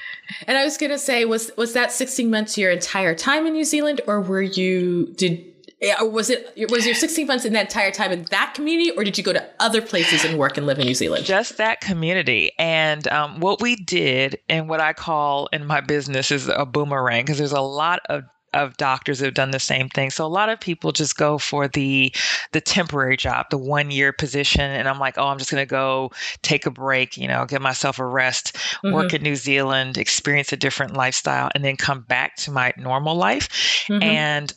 and I was gonna say, was was that 16 months your entire time in New Zealand, or were you did or was it was your 16 months in that entire time in that community or did you go to other places and work and live in new zealand? Just that community. And um, what we did and what i call in my business is a boomerang because there's a lot of of doctors that have done the same thing. So a lot of people just go for the the temporary job, the one year position, and I'm like, oh, I'm just going to go take a break, you know, give myself a rest, mm-hmm. work in New Zealand, experience a different lifestyle, and then come back to my normal life. Mm-hmm. And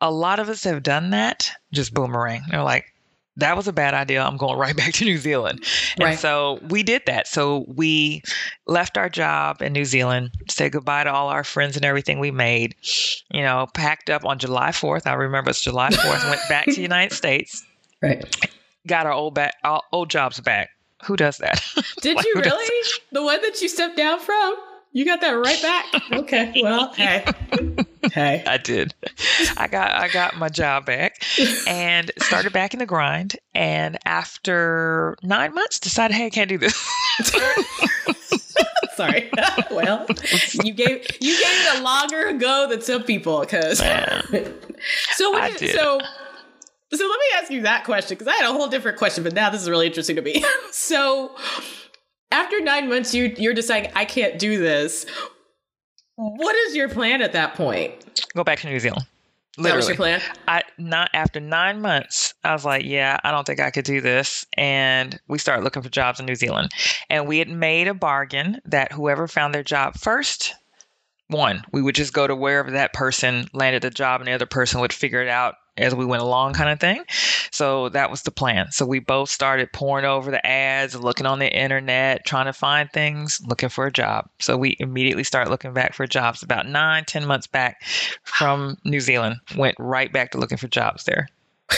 a lot of us have done that, just boomerang. They're like, that was a bad idea. I'm going right back to New Zealand. And right. so we did that. So we left our job in New Zealand, said goodbye to all our friends and everything we made, you know, packed up on July 4th. I remember it's July 4th, went back to the United States. Right. Got our old back, our old jobs back. Who does that? Did like, you really? The one that you stepped down from? You got that right back. Okay. Well, hey. Hey. I did. I got I got my job back and started back in the grind. And after nine months, decided, hey, I can't do this. Sorry. well, you gave you gave it a longer go than some people because. so what did, so so let me ask you that question because I had a whole different question, but now this is really interesting to me. so after nine months, you you're deciding I can't do this. What is your plan at that point? Go back to New Zealand. Literally. That was your plan? I not after nine months, I was like, yeah, I don't think I could do this. And we started looking for jobs in New Zealand. And we had made a bargain that whoever found their job first one, we would just go to wherever that person landed a job and the other person would figure it out as we went along kind of thing. So that was the plan. So we both started pouring over the ads, looking on the internet, trying to find things, looking for a job. So we immediately started looking back for jobs. About nine, ten months back from New Zealand, went right back to looking for jobs there.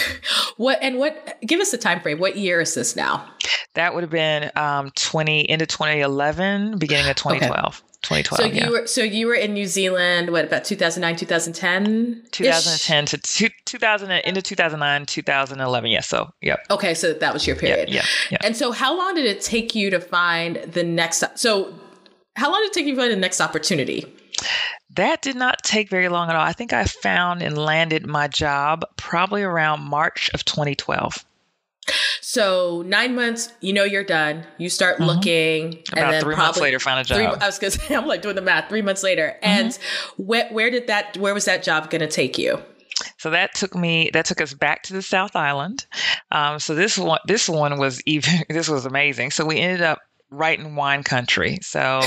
what and what? Give us the time frame. What year is this now? That would have been um, twenty into twenty eleven, beginning of twenty twelve. Okay. 2012. So you yeah. were so you were in New Zealand. What about 2009, 2010? 2010 to two, 2000 into 2009, 2011. Yes. Yeah, so yep. Okay, so that was your period. Yeah, yeah, And so, how long did it take you to find the next? So, how long did it take you to find the next opportunity? That did not take very long at all. I think I found and landed my job probably around March of 2012. So nine months, you know you're done. You start mm-hmm. looking, About and then three months later, find a job. Three, I was gonna say, I'm like doing the math. Three months later, mm-hmm. and where where did that? Where was that job gonna take you? So that took me. That took us back to the South Island. Um, so this one, this one was even. This was amazing. So we ended up right in wine country. So,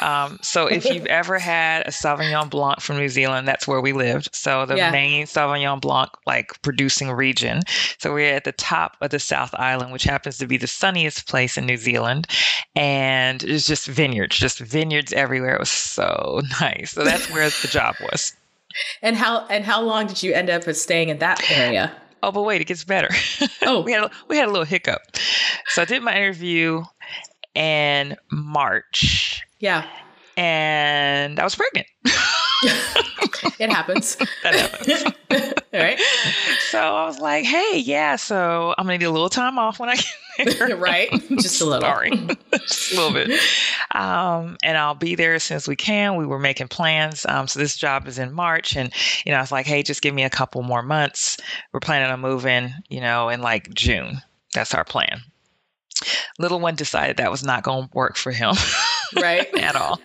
um, so if you've ever had a Sauvignon Blanc from New Zealand, that's where we lived. So the yeah. main Sauvignon Blanc like producing region. So we're at the top of the South Island, which happens to be the sunniest place in New Zealand, and it's just vineyards, just vineyards everywhere. It was so nice. So that's where the job was. And how and how long did you end up with staying in that area? Oh, but wait, it gets better. Oh, we had a, we had a little hiccup. So I did my interview, in March. Yeah. And I was pregnant. it happens. that happens. All right. So I was like, hey, yeah, so I'm going to need a little time off when I get there. right. Just a little. Sorry. Just a little bit. Um, and I'll be there as soon as we can. We were making plans. Um, so this job is in March. And, you know, I was like, hey, just give me a couple more months. We're planning on moving, you know, in like June. That's our plan little one decided that was not going to work for him. right? at all.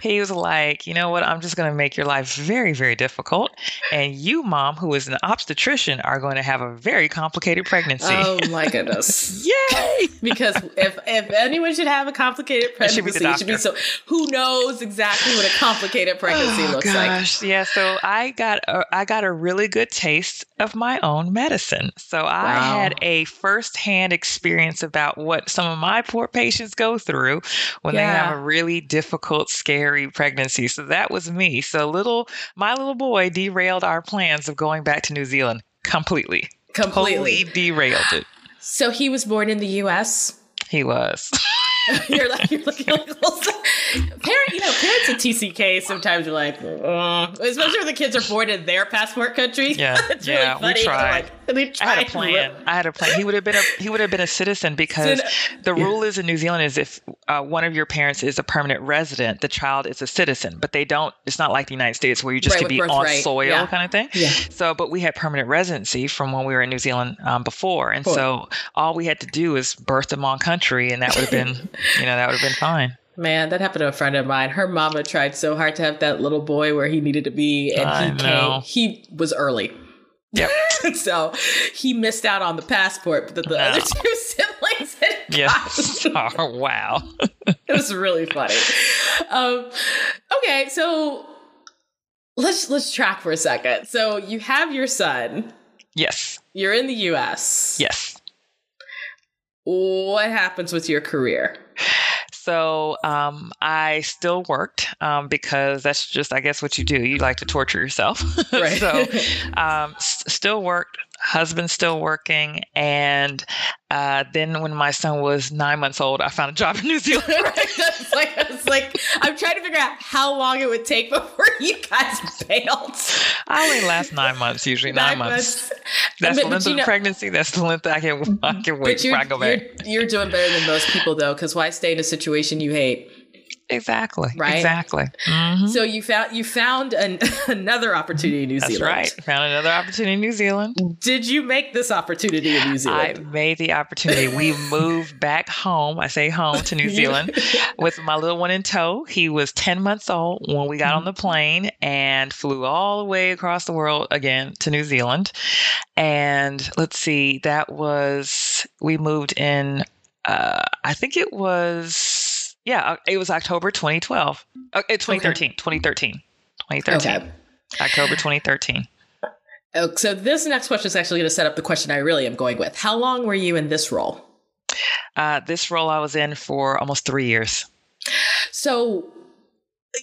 He was like, you know what? I'm just going to make your life very, very difficult. And you, mom, who is an obstetrician, are going to have a very complicated pregnancy. Oh my goodness! Yay! because if if anyone should have a complicated It should pregnancy, be it should be so. Who knows exactly what a complicated oh, pregnancy Oh, looks like? Yeah, so I got a, I got a really good taste of my own medicine. So I Wow. had a firsthand experience about what some of my poor patients go through when they have a really difficult, scary pregnancy. So that was me. So little my little boy derailed our plans of going back to New Zealand completely. Completely. Totally derailed it. So he was born in the U.S. He was. you're like you're looking like parent. You know, parents at TCK sometimes are like, uh, especially when the kids are born in their passport country. Yeah, it's yeah, we really funny. They're tried. Like, they I had a plan. I had a plan. He would have been a he would have been a citizen because the rule is in New Zealand is if uh, one of your parents is a permanent resident, the child is a citizen. But they don't. It's not like the United States where you just Right, could be on birthright. soil Yeah. kind of thing. Yeah. So, but we had permanent residency from when we were in New Zealand um, before, and Cool. so all we had to do is birth them on country, and that would have been, you know, that would have been fine. Man, that happened to a friend of mine. Her mama tried so hard to have that little boy where he needed to be, and I he know. came. He was early. Yep. so he missed out on the passport, but the, No. other two siblings had Yes. gotten. Oh, wow. it was really funny. Um, okay, so let's let's track for a second. So you have your son. Yes. You're in the U.S. Yes. What happens with your career? So um, I still worked um, because that's just, I guess, what you do. You like to torture yourself. Right. so um, s- still worked. Husband still working, and uh, then when my son was nine months old, I found a job in New Zealand. it's like it's like I'm trying to figure out how long it would take before you guys failed I only last nine months usually. Nine, months. months. That's But- the length of know- pregnancy. That's the length I can I can wait But you're, I go back. you're, you're doing better than most people though, because why stay in a situation you hate? Exactly. Right? Exactly. Mhm. So you found you found an, another opportunity in New That's Zealand. right. Found another opportunity in New Zealand. Did you make this opportunity in New Zealand? I made the opportunity. We moved back home. I say home to New Zealand with my little one in tow. He was 10 months old when we got on the plane and flew all the way across the world again to New Zealand. And let's see, that was, we moved in, uh, I think it was, yeah, it was October 2012. Uh, 2013. 2013. 2013. Okay. October 2013. Oh, so this next question is actually going to set up the question I really am going with. How long were you in this role? Uh, this role I was in for almost three years. So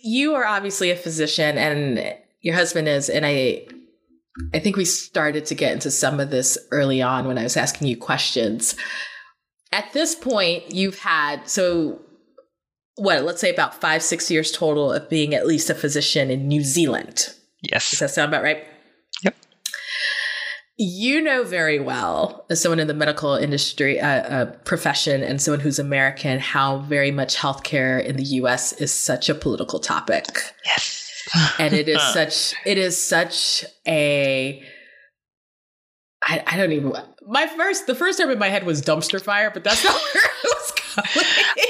you are obviously a physician and your husband is and I I think we started to get into some of this early on when I was asking you questions. At this point, you've had so what, let's say about 5 6 years total of being at least a physician in New Zealand. Yes does that sound about right? Yep. You know very well, as someone in the medical industry uh, uh, profession and someone who's American, how very much healthcare in the U.S. is such a political topic, Yes. and it is such it is such a I, I don't even my first the first term in my head was dumpster fire, but that's not where I was going.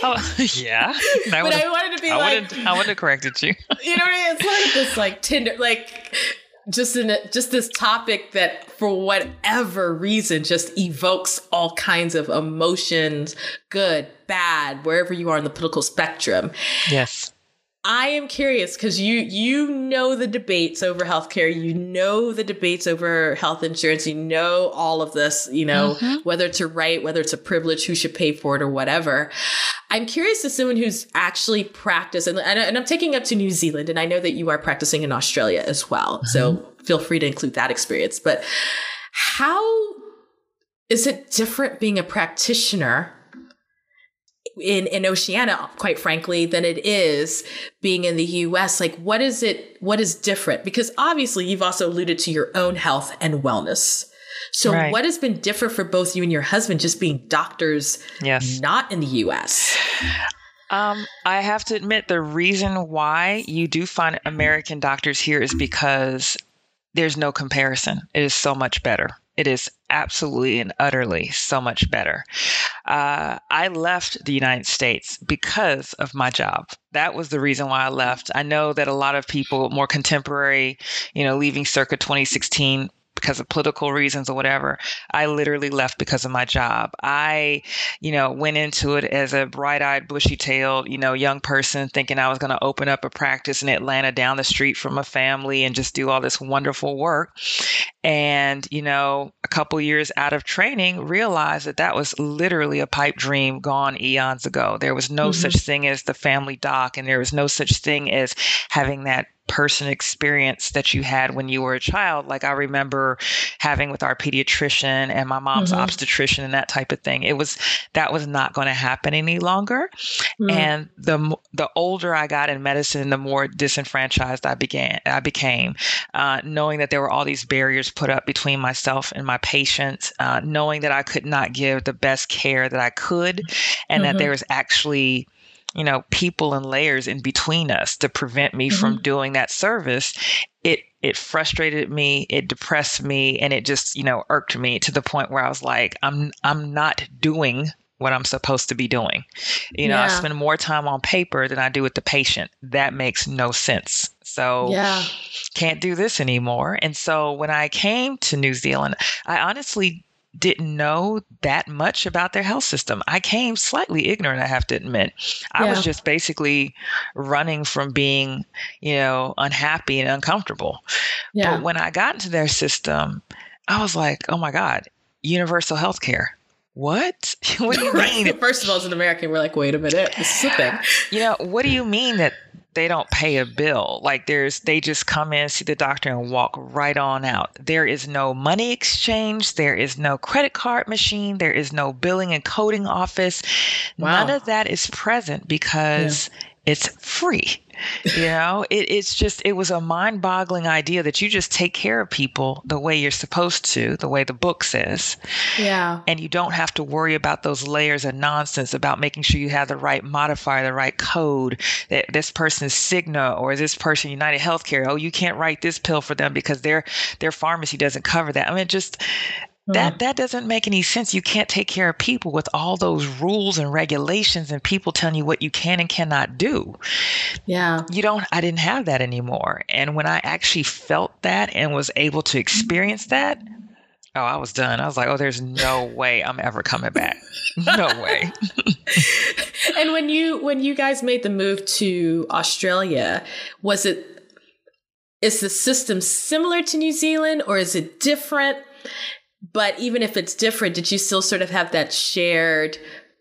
Oh, yeah. I but I wanted to be I like, wouldn't. I would have corrected you. you know what I mean? It's like this like Tinder, like just in a, just this topic that for whatever reason just evokes all kinds of emotions, good, bad, wherever you are in the political spectrum. Yes. I am curious because you you know the debates over healthcare, you know the debates over health insurance, you know all of this, you know mm-hmm. whether it's a right, whether it's a privilege, who should pay for it, or whatever. I'm curious as someone who's actually practiced, and, and, and I'm taking up to New Zealand, and I know that you are practicing in Australia as well, mm-hmm. so feel free to include that experience. But how is it different being a practitioner? In in Oceania, quite frankly, than it is being in the US. Like, what is it? What is different? Because obviously, you've also alluded to your own health and wellness. So, Right. what has been different for both you and your husband just being doctors Yes. not in the US? Um, I have to admit the reason why you do find American doctors here is because there's no comparison. It is so much better. It is absolutely and utterly so much better. Uh, I left the United States because of my job. That was the reason why I left. I know that a lot of people, more contemporary, you know, leaving circa 2016, because of political reasons or whatever. I literally left because of my job. I, you know, went into it as a bright eyed, bushy tailed, you know, young person thinking I was going to open up a practice in Atlanta down the street from a family and just do all this wonderful work. And, you know, a couple years out of training, realized that that was literally a pipe dream gone eons ago. There was no mm-hmm. such thing as the family doc, and there was no such thing as having that person experience that you had when you were a child like i remember having with our pediatrician and my mom's mm-hmm. obstetrician and that type of thing it was that was not going to happen any longer mm-hmm. and the the older i got in medicine the more disenfranchised i began i became uh, knowing that there were all these barriers put up between myself and my patients uh, knowing that i could not give the best care that i could and mm-hmm. that there was actually you know, people and layers in between us to prevent me mm-hmm. from doing that service, it it frustrated me, it depressed me, and it just, you know, irked me to the point where I was like, I'm I'm not doing what I'm supposed to be doing. You know, yeah. I spend more time on paper than I do with the patient. That makes no sense. So yeah. can't do this anymore. And so when I came to New Zealand, I honestly didn't know that much about their health system. I came slightly ignorant, I have to admit. I yeah. was just basically running from being, you know, unhappy and uncomfortable. Yeah. But when I got into their system, I was like, oh my God, universal health care. What? what do you mean? First of all, as an American, we're like, wait a minute, this is a thing. You know, what do you mean that they don't pay a bill. Like there's they just come in, see the doctor and walk right on out. There is no money exchange, there is no credit card machine, there is no billing and coding office. Wow. None of that is present because yeah. it's free you know it, it's just it was a mind-boggling idea that you just take care of people the way you're supposed to the way the book says. Yeah. And you don't have to worry about those layers of nonsense about making sure you have the right modifier the right code that this person's Cigna or this person united healthcare oh you can't write this pill for them because their their pharmacy doesn't cover that. I mean just that mm. that doesn't make any sense. You can't take care of people with all those rules and regulations and people telling you what you can and cannot do. Yeah. You don't I didn't have that anymore. And when I actually felt that and was able to experience that, oh, I was done. I was like, oh, there's no way I'm ever coming back. No way. and when you when you guys made the move to Australia, was it is the system similar to New Zealand or is it different? But even if it's different, did you still sort of have that shared,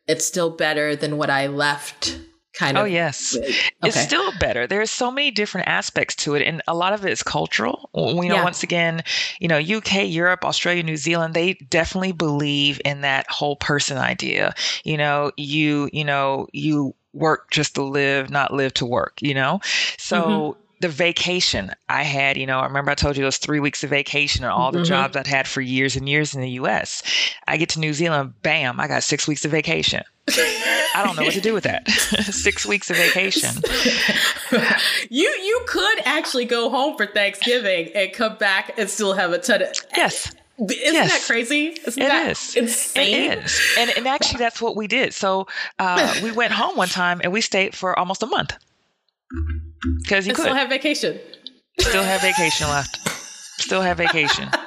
it's still better than what I left kind of? Oh, yes. Okay. It's still better. There's so many different aspects to it. And a lot of it is cultural. We know, yeah. once again, you know, UK, Europe, Australia, New Zealand, they definitely believe in that whole person idea. You know, you, you know, you work just to live, not live to work, you know? So, mm-hmm the vacation I had, you know, I remember I told you those three weeks of vacation and all the mm-hmm. jobs I'd had for years and years in the US. I get to New Zealand, bam, I got six weeks of vacation. I don't know what to do with that. six weeks of vacation. you you could actually go home for Thanksgiving and come back and still have a ton of Yes. Isn't yes. that crazy? Isn't it that is. insane? It is. And, and actually, that's what we did. So uh, we went home one time and we stayed for almost a month. Because you could. still have vacation. Still have vacation left. Still have vacation.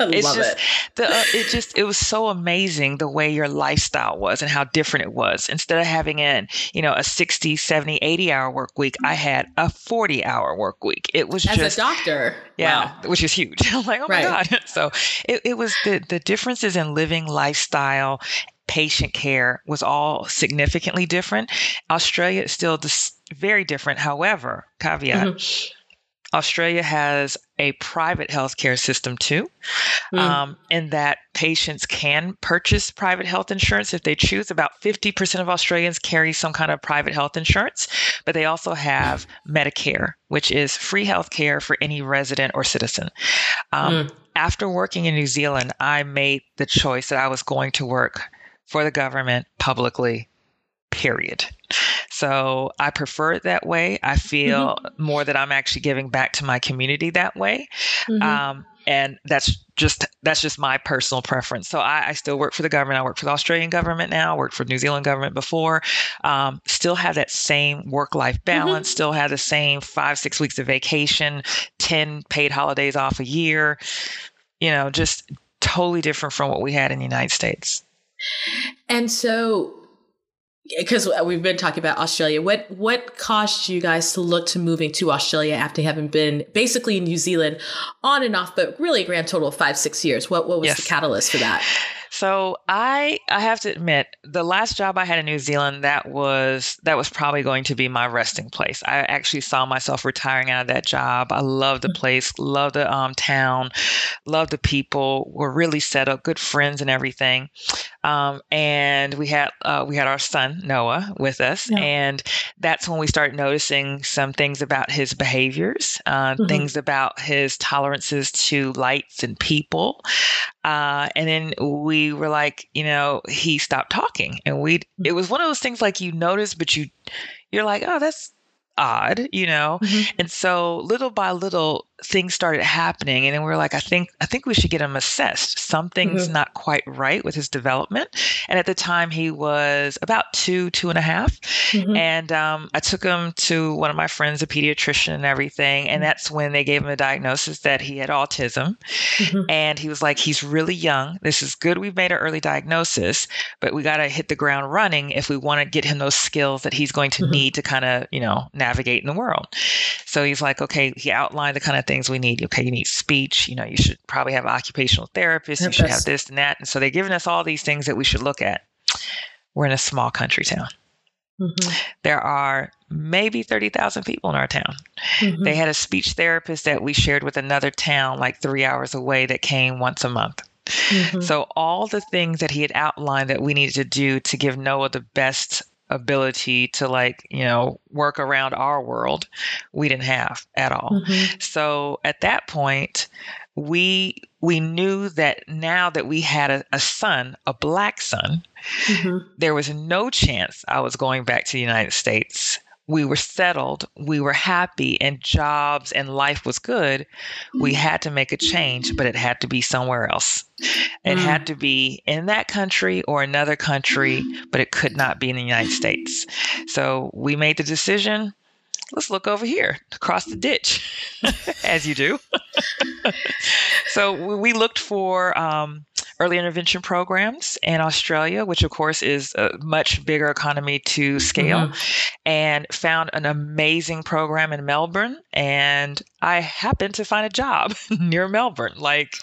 I it's love just it. the uh, it just it was so amazing the way your lifestyle was and how different it was. Instead of having an, you know, a 60, 70, 80 hour work week, I had a 40 hour work week. It was As just a doctor. Yeah, wow. which is huge. I'm like, "Oh right. my god." So, it, it was the the differences in living lifestyle patient care was all significantly different. Australia is still dis- very different. However, caveat. Mm-hmm. Australia has a private healthcare system too, mm. um, in that patients can purchase private health insurance if they choose. About 50% of Australians carry some kind of private health insurance, but they also have Medicare, which is free health care for any resident or citizen. Um, mm. After working in New Zealand, I made the choice that I was going to work for the government publicly, period. So I prefer it that way. I feel mm-hmm. more that I'm actually giving back to my community that way. Mm-hmm. Um, and that's just that's just my personal preference. So I, I, still work for the government. I work for the Australian government now. I worked for New Zealand government before. Um, still have that same work life mm-hmm. balance. Mm-hmm. Still have the same five six weeks of vacation, ten paid holidays off a year. You know, just totally different from what we had in the United States. And so because we've been talking about Australia. What what caused you guys to look to moving to Australia after having been basically in New Zealand on and off, but really a grand total of five six years? What what was yes. the catalyst for that? So I I have to admit the last job I had in New Zealand that was that was probably going to be my resting place. I actually saw myself retiring out of that job. I love the mm. place, love the um, town, love the people. We're really set up, good friends and everything. Um, and we had uh, we had our son Noah with us, yeah. and that's when we started noticing some things about his behaviors, uh, mm-hmm. things about his tolerances to lights and people, uh, and then we were like, you know, he stopped talking, and we it was one of those things like you notice, but you you're like, oh, that's odd, you know? Mm-hmm. And so little by little things started happening and then we are like, I think I think we should get him assessed. Something's mm-hmm. not quite right with his development. And at the time he was about two, two and a half. Mm-hmm. And um, I took him to one of my friends, a pediatrician and everything. And mm-hmm. that's when they gave him a diagnosis that he had autism. Mm-hmm. And he was like, he's really young. This is good. We've made an early diagnosis, but we got to hit the ground running if we want to get him those skills that he's going to mm-hmm. need to kind of, you know, navigate in the world. So he's like, okay, he outlined the kind of things we need. Okay, you need speech. You know, you should probably have occupational therapists. You should have this and that. And so they're giving us all these things that we should look at. We're in a small country town. Mm-hmm. There are maybe 30,000 people in our town. Mm-hmm. They had a speech therapist that we shared with another town like three hours away that came once a month. Mm-hmm. So, all the things that he had outlined that we needed to do to give Noah the best ability to like you know work around our world we didn't have at all mm-hmm. so at that point we we knew that now that we had a, a son a black son mm-hmm. there was no chance i was going back to the united states we were settled, we were happy, and jobs and life was good, we mm-hmm. had to make a change, but it had to be somewhere else. It mm. had to be in that country or another country, but it could not be in the United States. So we made the decision let's look over here across the ditch, as you do. so we looked for um, early intervention programs in Australia, which of course is a much bigger economy to scale, mm-hmm. and found an amazing program in Melbourne. And I happened to find a job near Melbourne. Like,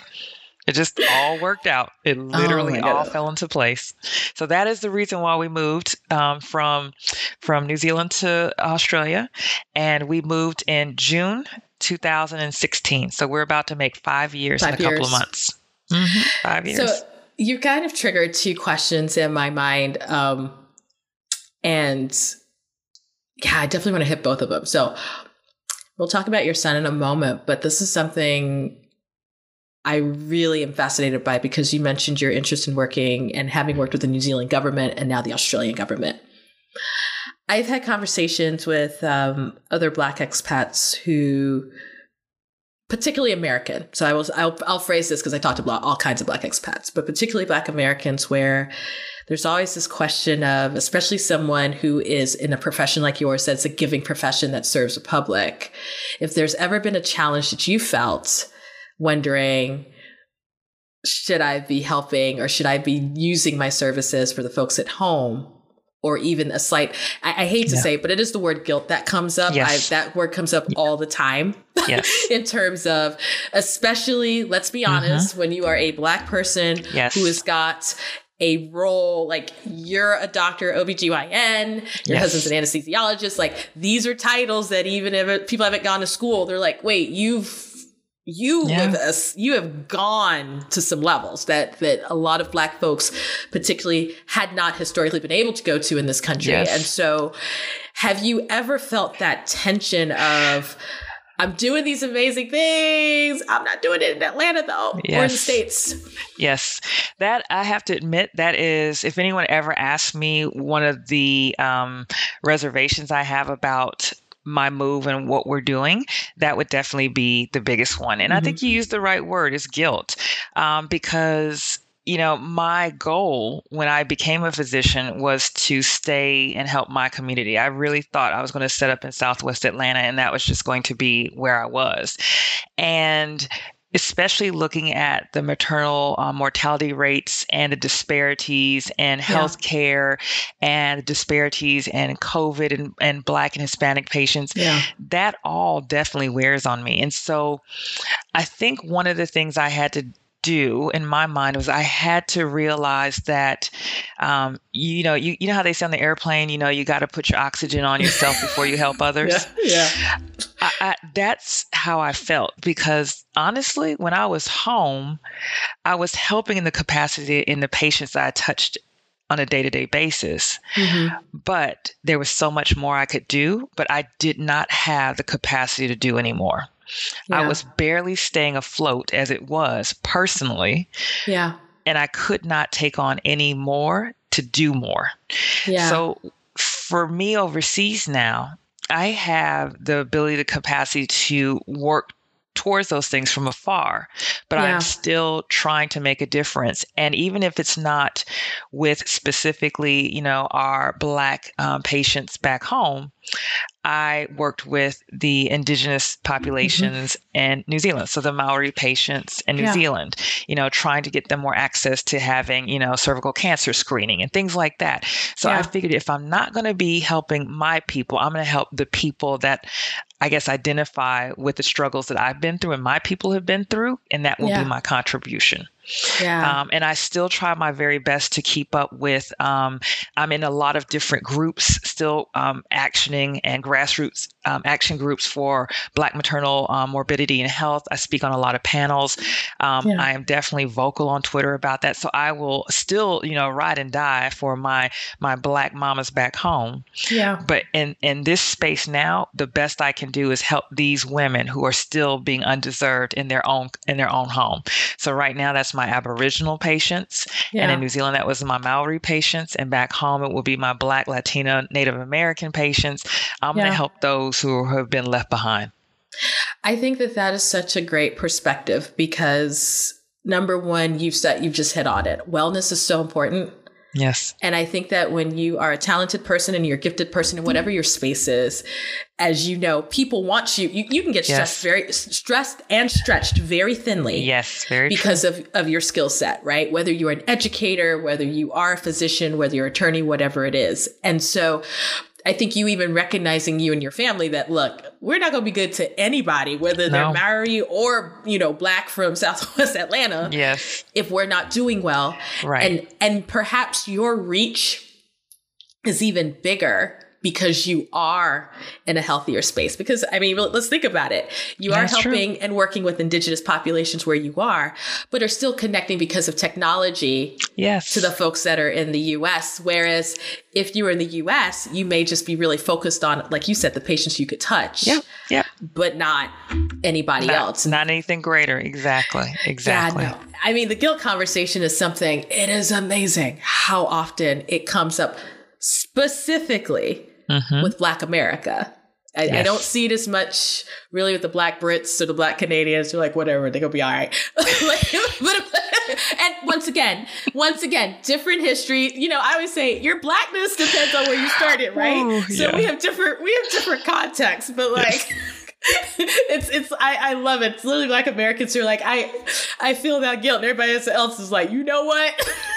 it just all worked out. It oh literally oh all fell into place. So that is the reason why we moved um, from from New Zealand to Australia, and we moved in June 2016. So we're about to make five years five in a years. couple of months. Mm-hmm. Five years. So you kind of triggered two questions in my mind, um, and yeah, I definitely want to hit both of them. So we'll talk about your son in a moment, but this is something I really am fascinated by because you mentioned your interest in working and having worked with the New Zealand government and now the Australian government. I've had conversations with um, other Black expats who, particularly American. So I will I'll, I'll phrase this because I talked about all kinds of Black expats, but particularly Black Americans, where there's always this question of, especially someone who is in a profession like yours that's a giving profession that serves the public, if there's ever been a challenge that you felt wondering should I be helping or should I be using my services for the folks at home? Or even a slight, I, I hate to yeah. say, it, but it is the word guilt that comes up. Yes. I, that word comes up yeah. all the time. Yes. in terms of, especially, let's be honest, mm-hmm. when you are a black person yes. who has got a role like you're a doctor OBGYN, your yes. husband's an anesthesiologist. Like these are titles that even if people haven't gone to school, they're like, wait, you've you yeah. us you have gone to some levels that that a lot of black folks particularly had not historically been able to go to in this country yes. and so have you ever felt that tension of I'm doing these amazing things. I'm not doing it in Atlanta though, yes. or in the States. Yes. That I have to admit, that is, if anyone ever asks me, one of the um, reservations I have about my move and what we're doing, that would definitely be the biggest one. And mm-hmm. I think you used the right word is guilt um, because you know, my goal when I became a physician was to stay and help my community. I really thought I was going to set up in Southwest Atlanta and that was just going to be where I was. And especially looking at the maternal uh, mortality rates and the disparities in healthcare yeah. and the disparities in COVID and, and Black and Hispanic patients, yeah. that all definitely wears on me. And so I think one of the things I had to do in my mind was I had to realize that, um, you know, you, you know how they say on the airplane, you know, you got to put your oxygen on yourself before you help others. yeah. yeah. I, I, that's how I felt because honestly, when I was home, I was helping in the capacity in the patients that I touched on a day to day basis. Mm-hmm. But there was so much more I could do, but I did not have the capacity to do anymore. Yeah. I was barely staying afloat as it was personally. Yeah. And I could not take on any more to do more. Yeah. So for me overseas now, I have the ability, the capacity to work towards those things from afar, but yeah. I'm still trying to make a difference. And even if it's not with specifically, you know, our Black um, patients back home, I worked with the indigenous populations mm-hmm. in New Zealand, so the Maori patients in New yeah. Zealand, you know, trying to get them more access to having, you know, cervical cancer screening and things like that. So yeah. I figured if I'm not going to be helping my people, I'm going to help the people that I guess identify with the struggles that I've been through and my people have been through, and that will yeah. be my contribution. Yeah. Um, and I still try my very best to keep up with. Um, I'm in a lot of different groups, still um, actioning and grassroots um, action groups for Black maternal um, morbidity and health. I speak on a lot of panels. Um, yeah. I am definitely vocal on Twitter about that. So I will still, you know, ride and die for my my Black mamas back home. Yeah. But in in this space now, the best I can do is help these women who are still being undeserved in their own in their own home. So right now, that's my Aboriginal patients, yeah. and in New Zealand, that was my Maori patients, and back home, it will be my Black, Latino, Native American patients. I'm yeah. going to help those who have been left behind. I think that that is such a great perspective because number one, you've said you've just hit on it. Wellness is so important. Yes. And I think that when you are a talented person and you're a gifted person in whatever your space is, as you know, people want you. You, you can get stressed very stressed and stretched very thinly. Yes, very because true. of, of your skill set, right? Whether you're an educator, whether you are a physician, whether you're an attorney, whatever it is. And so I think you even recognizing you and your family that look, we're not going to be good to anybody, whether they're Maori or you know black from Southwest Atlanta. Yes, if we're not doing well, right, and and perhaps your reach is even bigger because you are in a healthier space. Because I mean, let's think about it. You That's are helping true. and working with indigenous populations where you are, but are still connecting because of technology yes. to the folks that are in the US. Whereas if you were in the US, you may just be really focused on, like you said, the patients you could touch. Yeah. Yeah. But not anybody not, else. Not anything greater. Exactly. Exactly. Yeah, no. I mean, the guilt conversation is something, it is amazing how often it comes up specifically mm-hmm. with Black America. I, yes. I, don't see it as much really with the Black Brits or the Black Canadians. They're like, whatever, they're gonna be all right. but, and once again, once again, different history. You know, I always say your blackness depends on where you started, right? Ooh, so yeah. we have different we have different contexts, but like. it's it's I, I love it. It's literally like Americans who are like I I feel that guilt, and everybody else is like, you know what?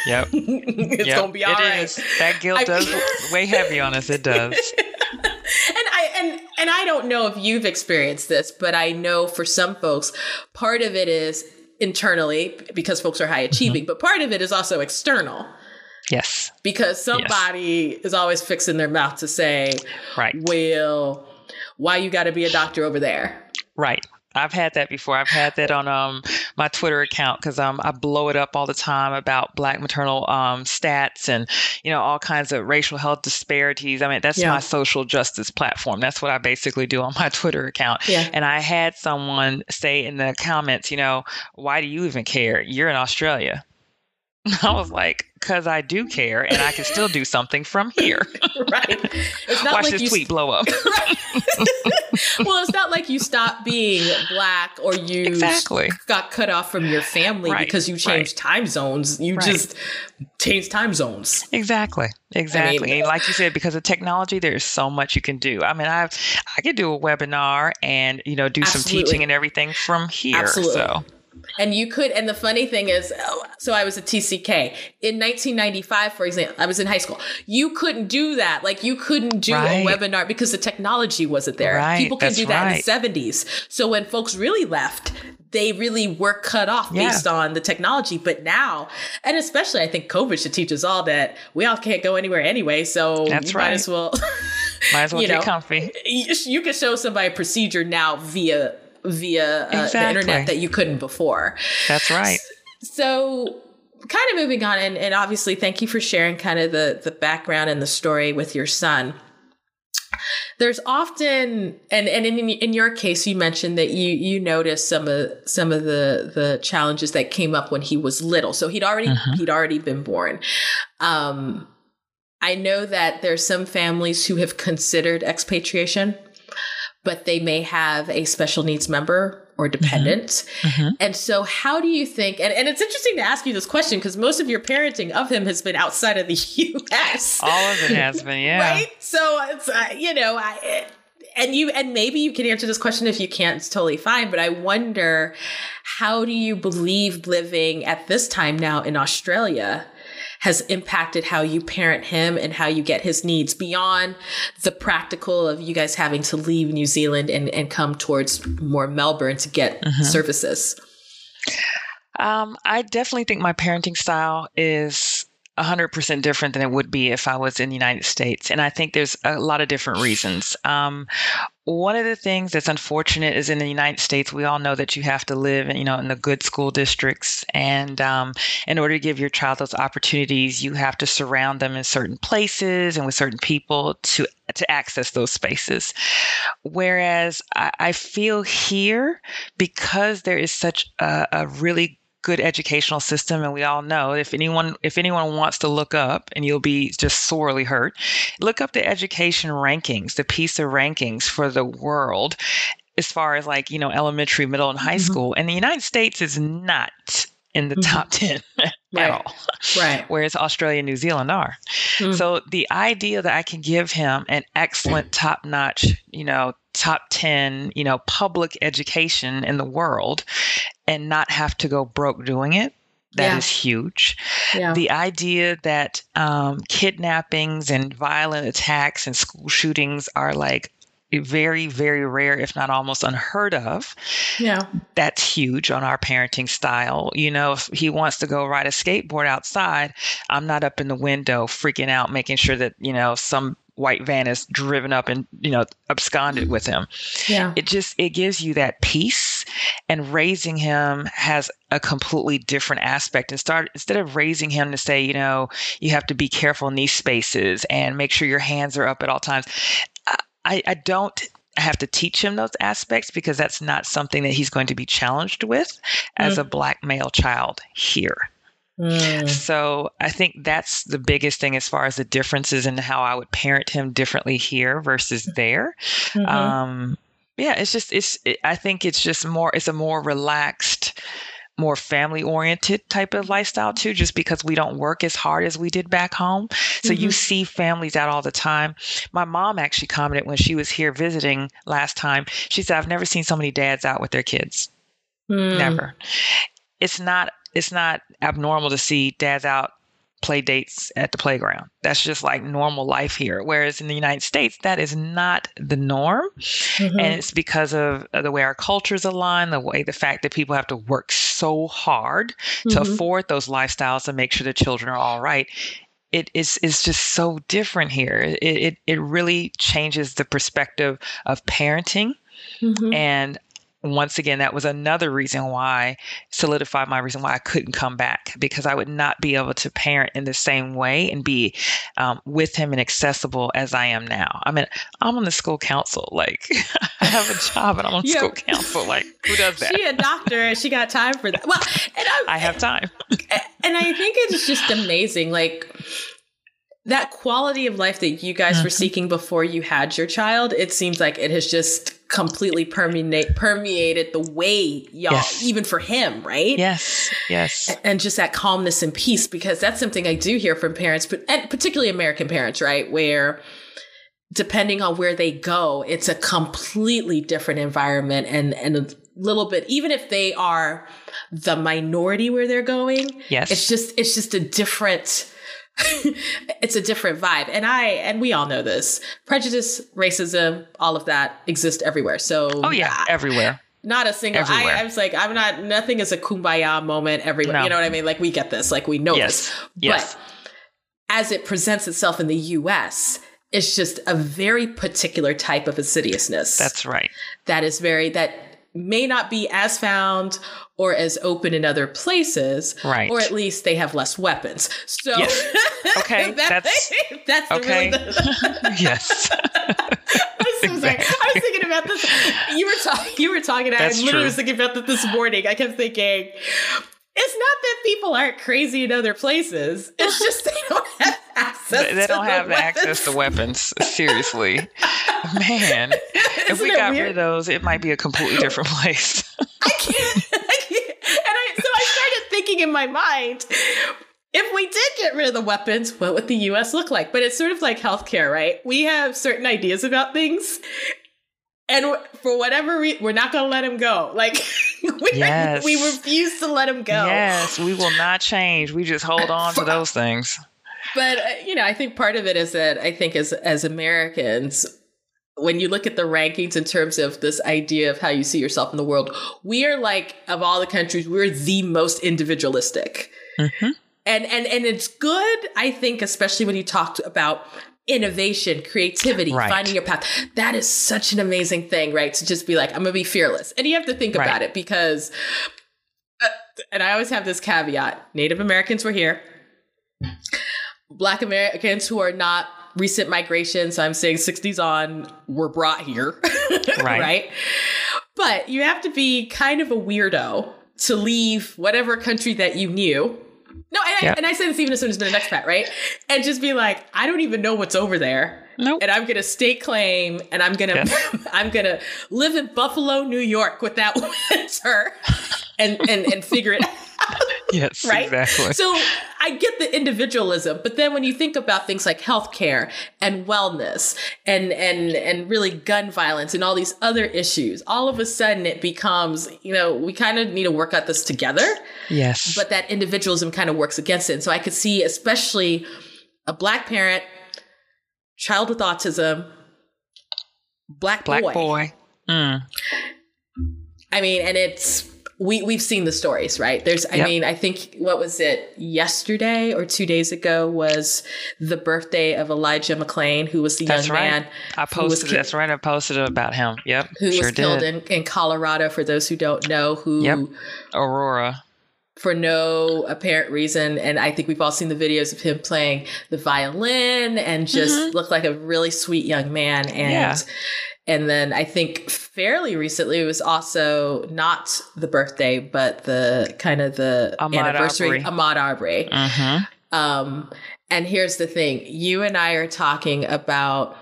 Yep, it's yep. gonna be all it right. Is. That guilt I, does weigh heavy on us. It does. and I and and I don't know if you've experienced this, but I know for some folks, part of it is internally because folks are high achieving, mm-hmm. but part of it is also external. Yes. Because somebody yes. is always fixing their mouth to say, right. well, why you got to be a doctor over there? Right. I've had that before. I've had that on um, my Twitter account because um, I blow it up all the time about Black maternal um, stats and you know all kinds of racial health disparities. I mean that's yeah. my social justice platform. That's what I basically do on my Twitter account. Yeah. And I had someone say in the comments, you know, why do you even care? You're in Australia. I was like, because I do care and I can still do something from here. right. It's not Watch like this you tweet blow up. well, it's not like you stopped being black or you Exactly. got cut off from your family Right, because you changed time zones. You Right. just changed time zones. Exactly. Exactly. and like you said, because of technology, there's so much you can do. I mean, I I could do a webinar and you know do some teaching and everything from here. Absolutely. So And you could, and the funny thing is, oh, so I was a TCK in 1995, for example, I was in high school. You couldn't do that. Like you couldn't do Right. a webinar because the technology wasn't there. Right, People can that's do that right. in the 70s. So when folks really left, they really were cut off Yeah. based on the technology. But now, and especially I think COVID should teach us all that we all can't go anywhere anyway. So That's you might right. as well, might as well You get know. comfy. you you can show somebody a procedure now via via uh, the internet that you couldn't before. That's right. So, kind of moving on, and, and obviously, thank you for sharing kind of the the background and the story with your son. There's often, and and in in your case, you mentioned that you you noticed some of some of the the challenges that came up when he was little. So he'd already Mhm. he'd already been born. Um, I know that there's some families who have considered expatriation, but they may have a special needs member or dependent. Mhm. And so, how do you think? And, and it's interesting to ask you this question because most of your parenting of him has been outside of the U.S. All of it has been, yeah. Right? So, it's, uh, you know, I. And you, and maybe you can answer this question. If you can't, it's totally fine. But I wonder, how do you believe living at this time now in Australia has impacted how you parent him and how you get his needs beyond the practical of you guys having to leave New Zealand and, and come towards more Melbourne to get services? Um, I definitely think my parenting style is 100% different than it would be if I was in the United States. And I think there's a lot of different reasons. Um, one of the things that's unfortunate is in the United States, we all know that you have to live, in, you know, in the good school districts, and um, in order to give your child those opportunities, you have to surround them in certain places and with certain people to to access those spaces. Whereas I, I feel here because there is such a, a really good educational system and we all know if anyone if anyone wants to look up and you'll be just sorely hurt look up the education rankings the PISA rankings for the world as far as like you know elementary middle and high Mhm. school and the United States is not in the Mhm. top 10 at Right. all Right. whereas Australia and New Zealand are Mm. so the idea that I can give him an excellent top notch you know top 10 you know public education in the world and not have to go broke doing it that is Yeah. huge Yeah. the idea that um, kidnappings and violent attacks and school shootings are like very very rare if not almost unheard of yeah. that's huge on our parenting style. You know, if he wants to go ride a skateboard outside, I'm not up in the window freaking out, making sure that, you know, some white van is driven up and, you know, absconded with him. Yeah. It just it gives you that peace and raising him has a completely different aspect and start instead of raising him to say, you know, you have to be careful in these spaces and make sure your hands are up at all times. I, I don't have to teach him those aspects because that's not something that he's going to be challenged with as a mm. black male child here. Mm. So I think that's the biggest thing as far as the differences in how I would parent him differently here versus there. Mhm. Um, yeah, it's just it's. It, I think it's just more. It's a more relaxed, more family oriented type of lifestyle too. Just because we don't work as hard as we did back home, so you Mhm. see families out all the time. My mom actually commented when she was here visiting last time. She said, "I've never seen so many dads out with their kids. Mm. Never. It's not. It's not abnormal to see dads out." play dates at the playground. That's just like normal life here. Whereas in the United States, that is not the norm Mhm. and it's because of the way our cultures align the way the fact that people have to work so hard to Mhm. afford those lifestyles and make sure the children are all right it is is just so different here it, it it really changes the perspective of parenting Mhm. and once again that was another reason why solidified my reason why i couldn't come back because i would not be able to parent in the same way and be um, with him and accessible as i am now i mean i'm on the school council like i have a job and i'm on Yeah. school council like who does that She a doctor and she got time for that. Well, and I'm, i have time and I think it's just amazing. Like that quality of life that you guys mm-hmm. were seeking before you had your child, it seems like it has just completely permeate permeated the way y'all yes. even for him right? Yes. Yes. And just that calmness and peace because that's something i do hear from parents but and particularly american parents right? Where depending on where they go it's a completely different environment and and a little bit even if they are the minority where they're going yes. it's just it's just a different it's a different vibe. And I and we all know this. Prejudice, racism, all of that exists everywhere. So Oh yeah, everywhere. Not a single I, I was like, I'm not nothing is a kumbaya moment everywhere. No. You know what I mean? Like we get this, like we know yes. this. Yes. But as it presents itself in the US, it's just a very particular type of insidiousness. That's right. That is very that may not be as found or as open in other places, right? Or at least they have less weapons. So, yes. okay, that, that's that's okay. Really the- yes. I'm so exactly. I was thinking about this. You were talking. You were talking. I literally true. was thinking about that this morning. I kept thinking. It's not that people aren't crazy in other places. It's just they don't have access. They, don't the have weapons. access to weapons. Seriously, man. if we got weird? rid of those, it might be a completely different place. I can't. I can't. And I, so I started thinking in my mind. If we did get rid of the weapons, what would the US look like? But it's sort of like healthcare, right? We have certain ideas about things, and for whatever reason, we're not going to let him go. Like we, yes. we refuse to let him go. Yes, we will not change. We just hold on to those things. But uh, you know, I think part of it is that I think as as Americans, when you look at the rankings in terms of this idea of how you see yourself in the world, we are like of all the countries, we're the most individualistic. Mm-hmm. And and and it's good, I think, especially when you talk about innovation, creativity, right. finding your path. That is such an amazing thing, right? To just be like, I'm gonna be fearless. And you have to think right. about it because uh, and I always have this caveat. Native Americans were here. Black Americans who are not recent migration, so I'm saying 60s on, were brought here. right. right. But you have to be kind of a weirdo to leave whatever country that you knew. No, and. I, and I say this even as soon as been an expat, right? And just be like, I don't even know what's over there. Nope. And I'm gonna stake claim and I'm gonna yes. I'm gonna live in Buffalo, New York with that winter and and, and figure it out. Yes, right? exactly. So I get the individualism, but then when you think about things like healthcare and wellness and and and really gun violence and all these other issues, all of a sudden it becomes, you know, we kind of need to work at this together. Yes. But that individualism kind of works against it. And so I could see especially a black parent, child with autism, black, black boy. boy. Mm. I mean, and it's we we've seen the stories, right? There's, I yep. mean, I think what was it yesterday or two days ago was the birthday of Elijah McClain, who was the that's young right. man. I posted. that's right. I posted about him. Yep, who sure was killed in, in Colorado. For those who don't know, who yep. Aurora for no apparent reason. And I think we've all seen the videos of him playing the violin and just mm-hmm. looked like a really sweet young man. And yeah. And then I think fairly recently it was also not the birthday, but the kind of the Ahmaud anniversary. Arbery. Ahmaud Arbery. Mm-hmm. Um, and here's the thing: you and I are talking about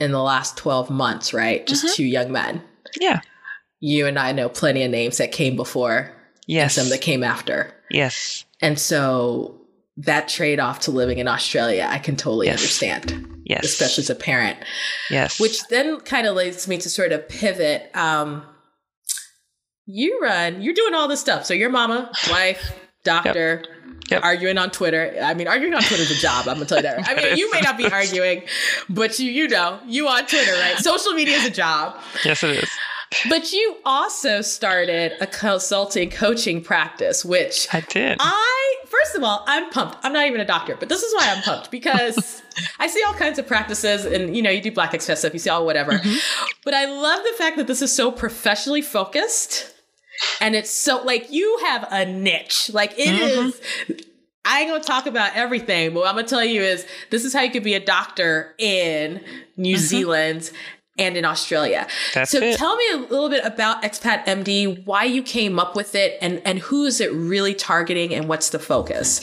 in the last twelve months, right? Just mm-hmm. two young men. Yeah. You and I know plenty of names that came before. Yes. some that came after. Yes. And so that trade off to living in Australia, I can totally yes. understand. Yes. Especially as a parent. Yes. Which then kind of leads me to sort of pivot. Um, you run, you're doing all this stuff. So your mama, wife, doctor, yep. Yep. arguing on Twitter. I mean, arguing on Twitter is a job. I'm gonna tell you that. I mean, you may not be arguing, but you you know you on Twitter, right? Social media is a job. Yes, it is. But you also started a consulting coaching practice, which I did. I first of all, I'm pumped. I'm not even a doctor, but this is why I'm pumped because I see all kinds of practices and you know, you do black express stuff, you see all whatever. Mm-hmm. But I love the fact that this is so professionally focused. And it's so like you have a niche. Like it mm-hmm. is. I ain't gonna talk about everything, but what I'm gonna tell you is this is how you could be a doctor in New mm-hmm. Zealand and in Australia. That's so it. tell me a little bit about Expat MD, why you came up with it, and and who is it really targeting, and what's the focus?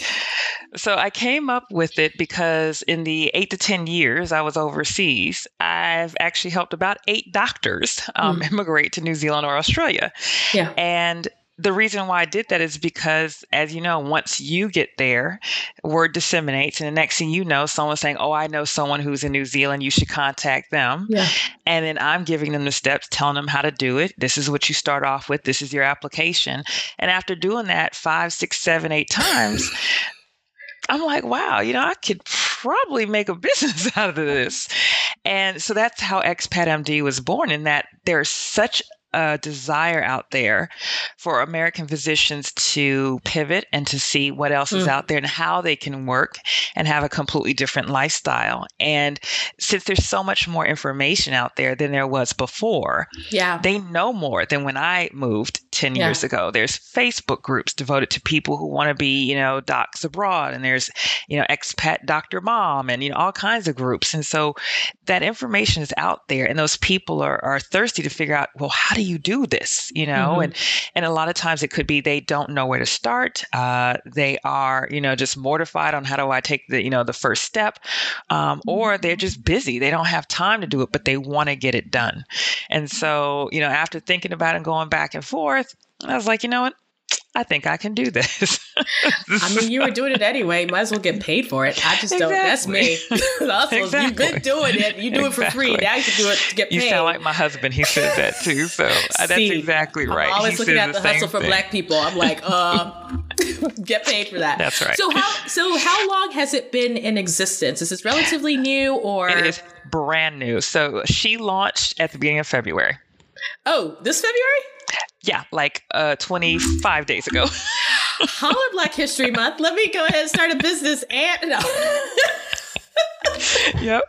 So I came up with it because in the eight to 10 years I was overseas, I've actually helped about eight doctors um, mm. immigrate to New Zealand or Australia. Yeah. And the reason why I did that is because, as you know, once you get there, word disseminates, and the next thing you know, someone's saying, "Oh, I know someone who's in New Zealand. You should contact them." Yeah. And then I'm giving them the steps, telling them how to do it. This is what you start off with. This is your application. And after doing that five, six, seven, eight times, I'm like, wow, you know, I could probably make a business out of this. And so that's how Expat MD was born, in that there's such a desire out there for American physicians to pivot and to see what else mm. is out there and how they can work and have a completely different lifestyle. And since there's so much more information out there than there was before, yeah, they know more than when I moved 10 yeah. years ago. There's Facebook groups devoted to people who want to be, you know, docs abroad and there's, you know, expat doctor mom and you know all kinds of groups. And so that information is out there and those people are, are thirsty to figure out, well, how do you do this? You know, mm-hmm. and and a lot of times it could be they don't know where to start. Uh, they are, you know, just mortified on how do I take the, you know, the first step, um, or they're just busy. They don't have time to do it, but they want to get it done. And so, you know, after thinking about it and going back and forth, I was like, you know what? I think I can do this. I mean, you were doing it anyway. Might as well get paid for it. I just exactly. don't. That's me. exactly. You've been doing it. You do exactly. it for free. Now you can do it to get paid. You sound like my husband. He said that too. So See, that's exactly right. I'm always he looking at the, the hustle for black people. I'm like, uh, get paid for that. That's right. So how so how long has it been in existence? Is this relatively new or it is brand new? So she launched at the beginning of February. Oh, this February? Yeah, like uh, 25 days ago. Holla Black History Month. Let me go ahead and start a business and no. yep.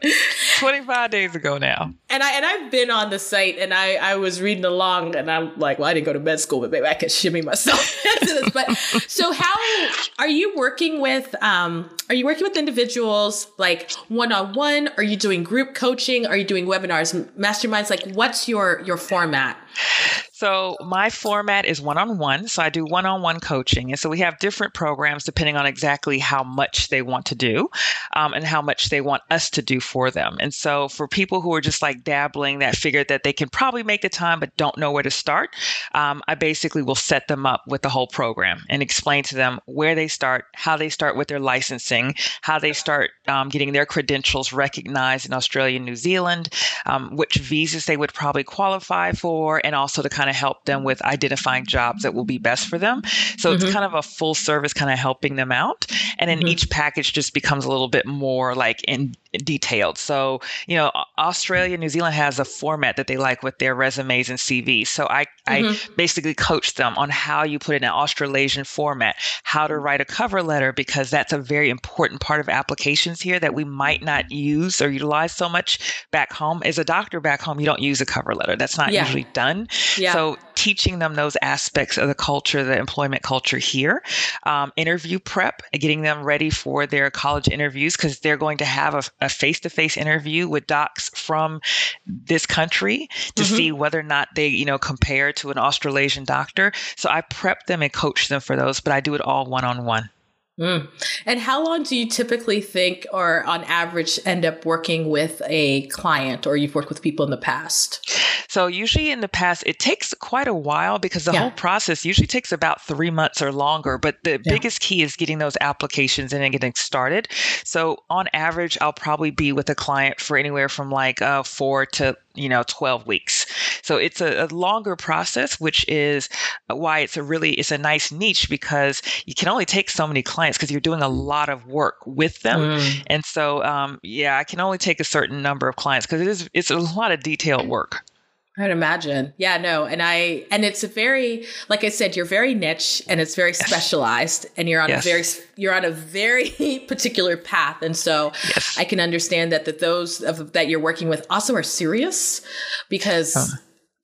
25 days ago now. And I and I've been on the site and I I was reading along and I'm like, well, I didn't go to med school, but maybe I could shimmy myself into this. But so how are you working with um are you working with individuals like one on one? Are you doing group coaching? Are you doing webinars, masterminds? Like what's your your format? So my format is one on one. So I do one on one coaching. And so we have different programs depending on exactly how much they want to do um, and how much they want us to do for them. And so for people who are just like dabbling that figure that they can probably make the time but don't know where to start, um, I basically will set them up with the whole program and explain to them where they start, how they start with their licensing, how they start um, getting their credentials recognized in Australia and New Zealand, um, which visas they would probably qualify for, and also to kind of help them with identifying jobs that will be best for them. So mm-hmm. it's kind of a full service kind of helping them out. And then mm-hmm. each package just becomes a little bit more like in detailed. So, you know, Australia, New Zealand has a format that they like with their resumes and CVs. So I, mm-hmm. I basically coach them on how you put in an Australasian format, how to write a cover letter, because that's a very important part of applications here that we might not use or utilize so much back home. As a doctor back home, you don't use a cover letter. That's not yeah. usually done. Yeah. So teaching them those aspects of the culture, the employment culture here, um, interview prep, getting them ready for their college interviews because they're going to have a, a face-to-face interview with docs from this country to mm-hmm. see whether or not they, you know, compare to an Australasian doctor. So I prep them and coach them for those, but I do it all one-on-one. Mm. And how long do you typically think, or on average, end up working with a client, or you've worked with people in the past? So, usually in the past, it takes quite a while because the yeah. whole process usually takes about three months or longer. But the yeah. biggest key is getting those applications in and getting started. So, on average, I'll probably be with a client for anywhere from like uh, four to you know 12 weeks so it's a, a, longer process which is why it's a really it's a nice niche because you can only take so many clients because you're doing a lot of work with them mm. and so um, yeah i can only take a certain number of clients because it is it's a lot of detailed work I'd imagine. Yeah, no. And I, and it's a very, like I said, you're very niche and it's very specialized and you're on yes. a very, you're on a very particular path. And so yes. I can understand that, that those of, that you're working with also are serious because.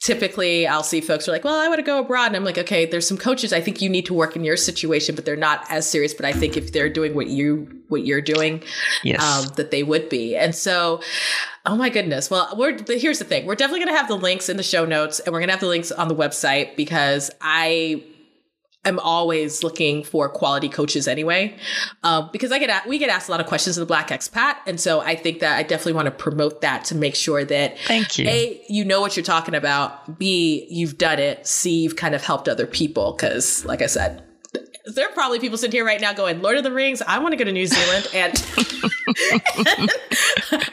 Typically I'll see folks are like, well, I want to go abroad. And I'm like, okay, there's some coaches I think you need to work in your situation, but they're not as serious. But I think if they're doing what you what you're doing yes. um, that they would be and so oh my goodness well we're here's the thing we're definitely going to have the links in the show notes and we're going to have the links on the website because i am always looking for quality coaches anyway, um, because I get a- we get asked a lot of questions in the Black Expat, and so I think that I definitely want to promote that to make sure that thank you, a you know what you're talking about, b you've done it, c you've kind of helped other people because, like I said. There are probably people sitting here right now going, Lord of the Rings, I want to go to New Zealand and, and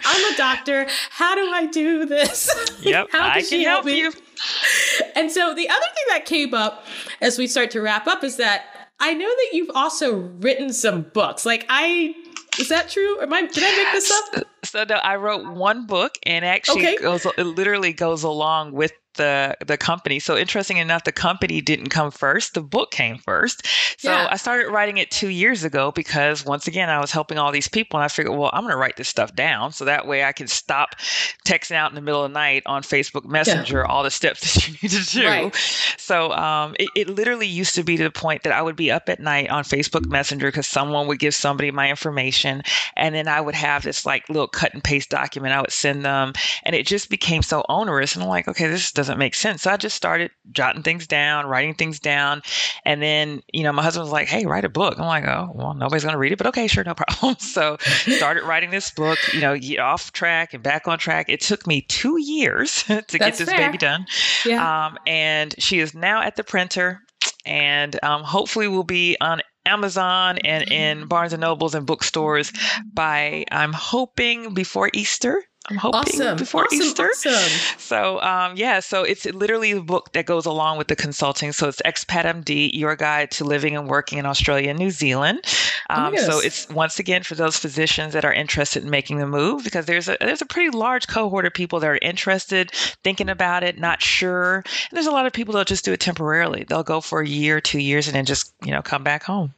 I'm a doctor. How do I do this? Yep, I can help, help you. And so the other thing that came up as we start to wrap up is that I know that you've also written some books. Like I is that true? Am I did I make this up? So no, I wrote one book and actually okay. goes it literally goes along with the the company. So interesting enough, the company didn't come first. The book came first. So yeah. I started writing it two years ago because once again I was helping all these people and I figured, well, I'm gonna write this stuff down so that way I can stop texting out in the middle of the night on Facebook Messenger yeah. all the steps that you need to do. Right. So um, it, it literally used to be to the point that I would be up at night on Facebook Messenger because someone would give somebody my information and then I would have this like little cut and paste document I would send them and it just became so onerous and I'm like, okay, this doesn't make sense. So I just started jotting things down, writing things down. And then, you know, my husband was like, hey, write a book. I'm like, oh, well, nobody's going to read it, but okay, sure, no problem. So started writing this book, you know, get off track and back on track. It took me two years to That's get this fair. baby done. Yeah. Um, and she is now at the printer and um, hopefully will be on Amazon and in Barnes and Nobles and bookstores by I'm hoping before Easter. I'm hoping awesome. before awesome, Easter. Awesome. So um, yeah, so it's literally a book that goes along with the consulting. So it's Expat MD, your guide to living and working in Australia and New Zealand. Um, oh, so it's once again for those physicians that are interested in making the move because there's a there's a pretty large cohort of people that are interested, thinking about it, not sure. And there's a lot of people that'll just do it temporarily. They'll go for a year, two years, and then just you know come back home.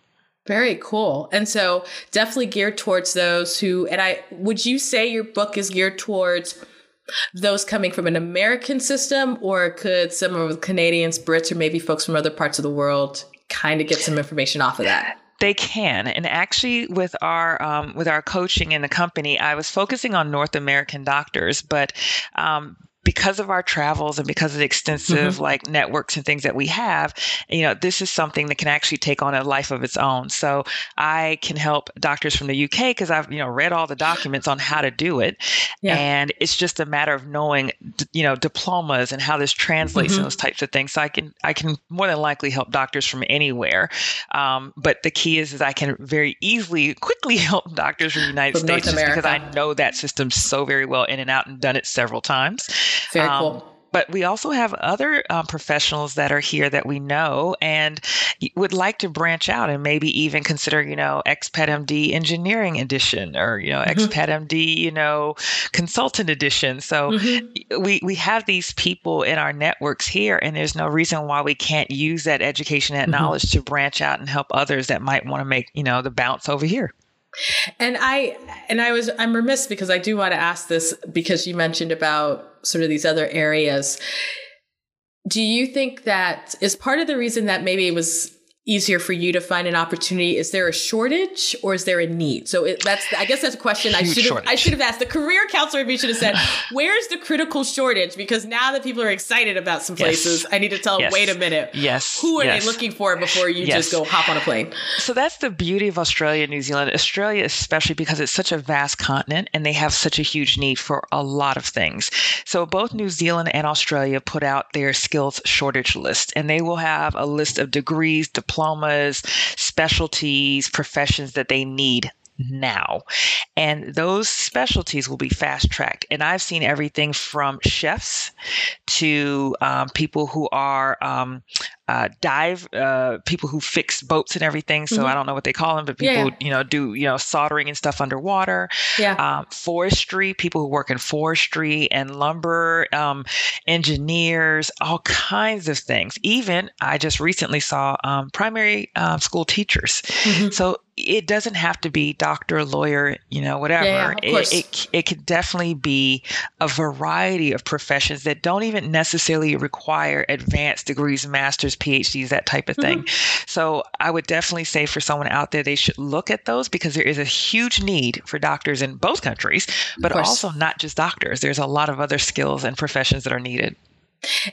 Very cool. And so definitely geared towards those who, and I, would you say your book is geared towards those coming from an American system, or could some of the Canadians, Brits, or maybe folks from other parts of the world kind of get some information off of that? They can, and actually, with our um, with our coaching in the company, I was focusing on North American doctors, but um, because of our travels and because of the extensive mm-hmm. like networks and things that we have, you know, this is something that can actually take on a life of its own. So I can help doctors from the UK because I've, you know, read all the documents on how to do it. Yeah. And it's just a matter of knowing, you know, diplomas and how this translates mm-hmm. and those types of things. So I can, I can more than likely help doctors from anywhere. Um, but the key is, is I can very easily, quickly help doctors from the United from States because I know that system so very well in and out and done it several times. Very um, cool. But we also have other um, professionals that are here that we know and would like to branch out and maybe even consider, you know, Expat MD Engineering Edition or, you know, mm-hmm. Expat MD, you know, Consultant Edition. So mm-hmm. we, we have these people in our networks here, and there's no reason why we can't use that education, that mm-hmm. knowledge to branch out and help others that might want to make, you know, the bounce over here. And I and I was I'm remiss because I do want to ask this because you mentioned about sort of these other areas. Do you think that is part of the reason that maybe it was easier for you to find an opportunity? Is there a shortage or is there a need? So it, that's I guess that's a question I should have I should have asked. The career counselor me should have said, "Where's the critical shortage?" Because now that people are excited about some places, yes. I need to tell them, yes. "Wait a minute, yes, who are yes. they looking for before you just go hop on a plane?" So that's the beauty of Australia, and New Zealand, Australia especially because it's such a vast continent and they have such a huge need for a lot of things. So both New Zealand and Australia put out their skills shortage list, and they will have a list of degrees, diplomas diplomas, specialties, professions that they need now. And those specialties will be fast tracked. And I've seen everything from chefs to um, people who are um, uh, dive uh, people who fix boats and everything. So mm-hmm. I don't know what they call them, but people yeah, you know do you know soldering and stuff underwater. Yeah. Um, forestry, people who work in forestry and lumber, um, engineers, all kinds of things. Even I just recently saw um, primary uh, school teachers. Mm-hmm. So it doesn't have to be doctor, lawyer, you know, whatever. Yeah. It, it it could definitely be a variety of professions that don't even necessarily require advanced degrees, masters, PhDs, that type of thing. Mm-hmm. So I would definitely say for someone out there, they should look at those because there is a huge need for doctors in both countries, but also not just doctors. There's a lot of other skills and professions that are needed.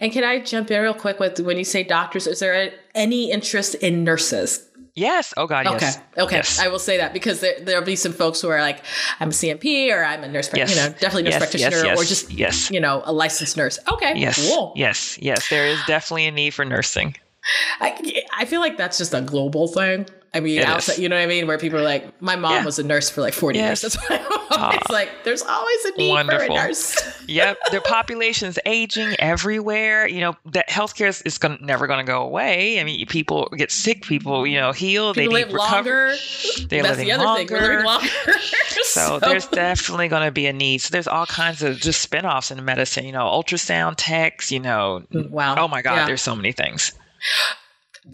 And can I jump in real quick with when you say doctors? Is there any interest in nurses? Yes. Oh God. Okay. Yes. Okay. Yes. I will say that because there, there'll be some folks who are like, I'm a CMP or I'm a nurse, Yes. you know, definitely nurse Yes, practitioner yes, or just, yes. you know, a licensed nurse. Okay. Yes. Cool. Yes. Yes. There is definitely a need for nursing. I, I feel like that's just a global thing. I mean, outside, you know what I mean? Where people are like, my mom Yeah. was a nurse for like 40 Yes. years. That's why I'm always ah. like, there's always a need Wonderful. for a nurse. Yep. Their population is aging everywhere. You know, that healthcare is, is gonna, never going to go away. I mean, people get sick, people, you know, heal. People they live longer. They're That's the other thing. We're living longer. longer. So there's definitely going to be a need. So there's all kinds of just spin-offs in medicine, you know, ultrasound techs, you know. wow. Oh my God, Yeah. there's so many things.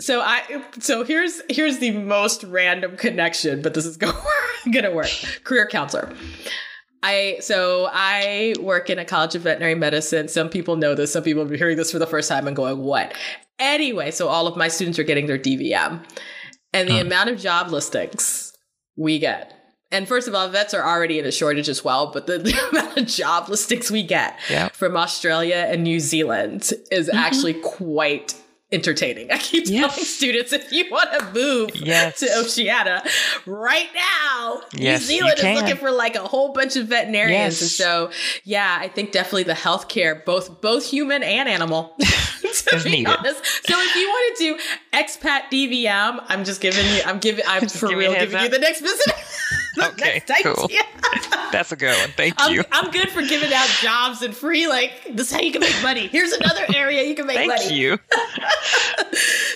So I so here's here's the most random connection, but this is go, gonna work. Career counselor. I so I work in a college of veterinary medicine. Some people know this. Some people will be hearing this for the first time and going, "What?" Anyway, so all of my students are getting their DVM, and the Hmm. amount of job listings we get. And first of all, vets are already in a shortage as well, but the, the amount of job listings we get Yeah. from Australia and New Zealand is actually quite entertaining. I keep telling students if you want to move Yes. to Oceania right now, Yes, New Zealand is looking for like a whole bunch of veterinarians. Yes. And so, yeah, I think definitely the healthcare, both both human and animal, to be needed. honest. So if you want to do expat DVM, I'm just giving you, I'm giving, I'm Just for give me a real giving you the next visit. Okay, next cool. That's a good one. Thank I'm, you. I'm good for giving out jobs and free, like, this is how you can make money. Here's another area you can make Thank money. you.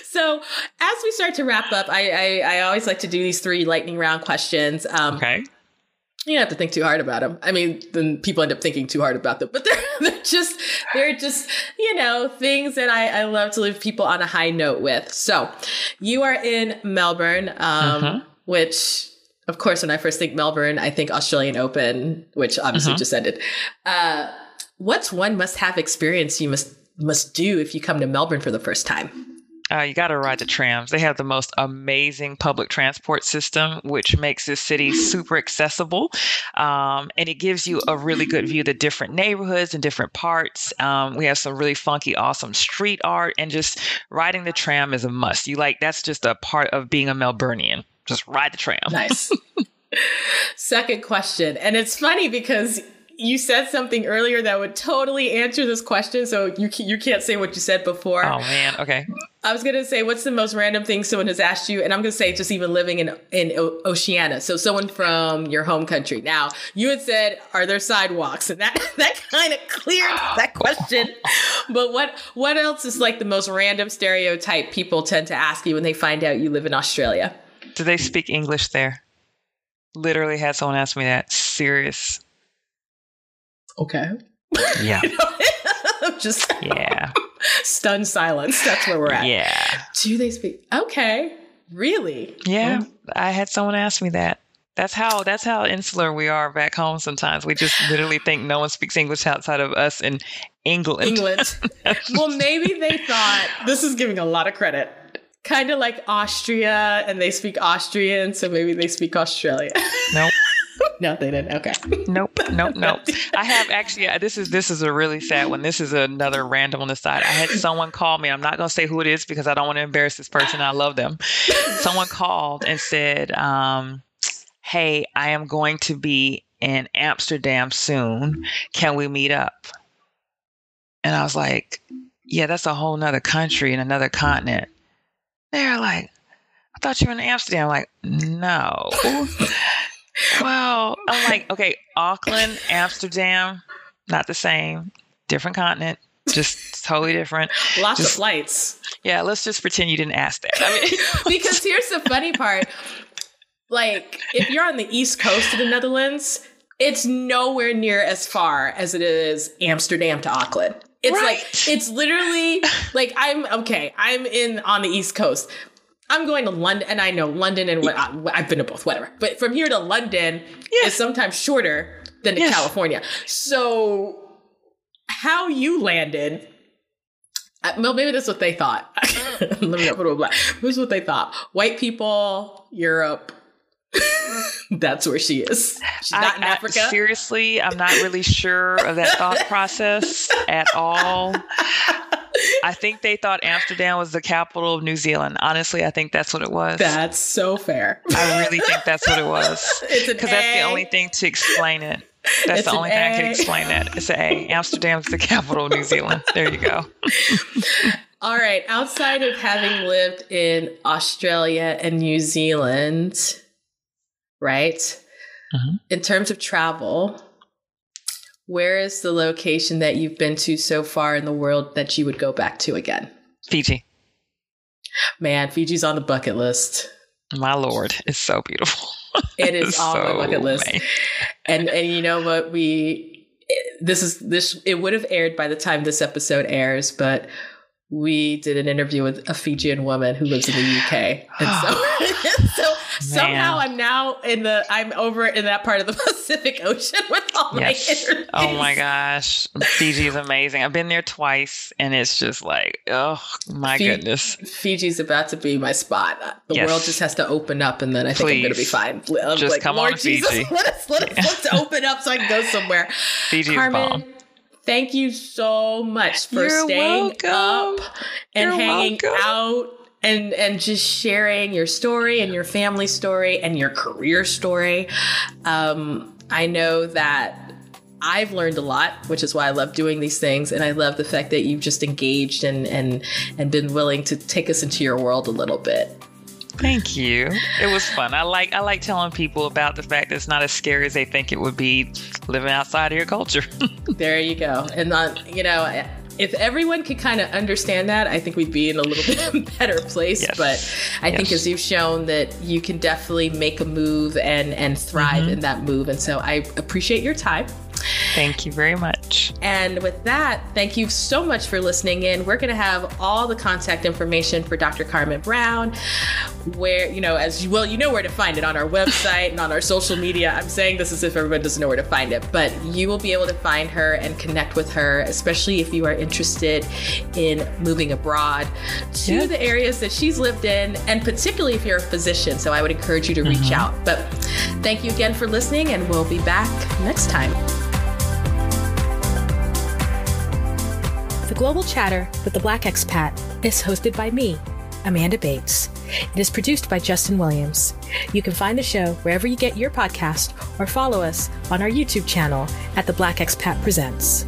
So, as we start to wrap up, I, I, I always like to do these three lightning round questions. Um, Okay. You don't have to think too hard about them. I mean, then people end up thinking too hard about them, but they're, they're just, they're just, you know, things that I, I love to leave people on a high note with. So, you are in Melbourne, um, Mhm. which, of course, when I first think Melbourne, I think Australian Open, which obviously Mhm. just ended. Uh, what's one must-have experience you must must do if you come to Melbourne for the first time? Uh, you got to ride the trams. They have the most amazing public transport system, which makes this city super accessible. Um, and it gives you a really good view of the different neighborhoods and different parts. Um, we have some really funky, awesome street art, and just riding the tram is a must. You like that's just a part of being a Melburnian. Just ride the tram. Nice. Second question. And it's funny because you said something earlier that would totally answer this question. So you, you can't say what you said before. Oh man. Okay. I was going to say, what's the most random thing someone has asked you? And I'm going to say, just even living in, in O- Oceania. So someone from your home country. Now, you had said, are there sidewalks? And that, that kind of cleared that question. But what, what else is like the most random stereotype people tend to ask you when they find out you live in Australia? Do they speak English there? Literally had someone ask me that. Serious. Okay. Yeah. just Yeah. stunned silence. That's where we're at. Yeah. Do they speak? Okay. Really? Yeah. I had someone ask me that. That's how that's how insular we are back home. Sometimes we just literally think no one speaks English outside of us in England. England. well, maybe they thought this is giving a lot of credit. Kind of like Austria, and they speak Austrian, so maybe they speak Australia. Nope, no, they didn't. Okay. nope, nope, nope. I have actually. uh, This is this is a really sad one. This is another random on the side. I had someone call me. I'm not going to say who it is because I don't want to embarrass this person. I love them. Someone called and said, um, "Hey, I am going to be in Amsterdam soon. Can we meet up?" And I was like, "Yeah, that's a whole nother country and another continent." They're like, "I thought you were in Amsterdam." I'm like, no. well, I'm like, okay, Auckland, Amsterdam, not the same, different continent, just totally different. Lots Just- of flights. Yeah, let's just pretend you didn't ask that. I mean, because here's the funny part like if you're on the east coast of the netherlands it's nowhere near as far as it is amsterdam to auckland it's like it's literally like i'm okay i'm in on the east coast I'm going to London, and I know London and what I, I've been to both, whatever. But from here to London is sometimes shorter than to Yes. California. So, how you landed? uh, Well, maybe that's what they thought. Let me not put it black. This is what they thought. White people, Europe. that's where she is. She's not in I- I- Africa. seriously, I'm not really sure of that thought process at all. I think they thought Amsterdam was the capital of New Zealand. Honestly, I think that's what it was. That's so fair. I really think that's what it was. Because that's the only thing to explain it. That's It's the only thing I can explain it. It's A. Amsterdam's the capital of New Zealand. There you go. All right. Outside of having lived in Australia and New Zealand, right? Mhm. In terms of travel, where is the location that you've been to so far in the world that you would go back to again? Fiji. Man, Fiji's on the bucket list. My lord, it's so beautiful. It is on my so bucket list. And and you know what we this is this it would have aired by the time this episode airs, but we did an interview with a Fijian woman who lives in the UK. And so so somehow I'm now in the I'm over in that part of the Pacific Ocean with all my Yes. interviews. Oh my gosh. Fiji is amazing. I've been there twice and it's just like, oh my Fi- goodness. Fiji's about to be my spot. Uh, the Yes. world just has to open up, and then I think I'm going to be fine. I'm Just like, come on Lord to Jesus, Fiji." let us let us let's open up so I can go somewhere. Fiji is Carmen, bomb. thank you so much for You're staying welcome. up and You're hanging welcome. out and and just sharing your story and your family story and your career story. Um, I know that I've learned a lot, which is why I love doing these things, and I love the fact that you've just engaged and and and been willing to take us into your world a little bit. Thank you. It was fun. I like I like telling people about the fact that it's not as scary as they think it would be living outside of your culture. There you go. And uh, you know, if everyone could kind of understand that, I think we'd be in a little bit better place. Yes. But I think as you've shown that you can definitely make a move and and thrive mm-hmm. in that move. And so I appreciate your time. Thank you very much. And with that, thank you so much for listening in. We're going to have all the contact information for Dr. Carmen Brown, where, you know, as you, well, you know where to find it on our website and on our social media. I'm saying this as if everyone doesn't know where to find it, but you will be able to find her and connect with her, especially if you are interested in moving abroad to Yeah. the areas that she's lived in, and particularly if you're a physician. So I would encourage you to reach mm-hmm. out. But thank you again for listening, and we'll be back next time. Global Chatter with the Black Expat is hosted by me, Amanda Bates. It is produced by Justin Williams. You can find the show wherever you get your podcast or follow us on our YouTube channel at The Black Expat Presents.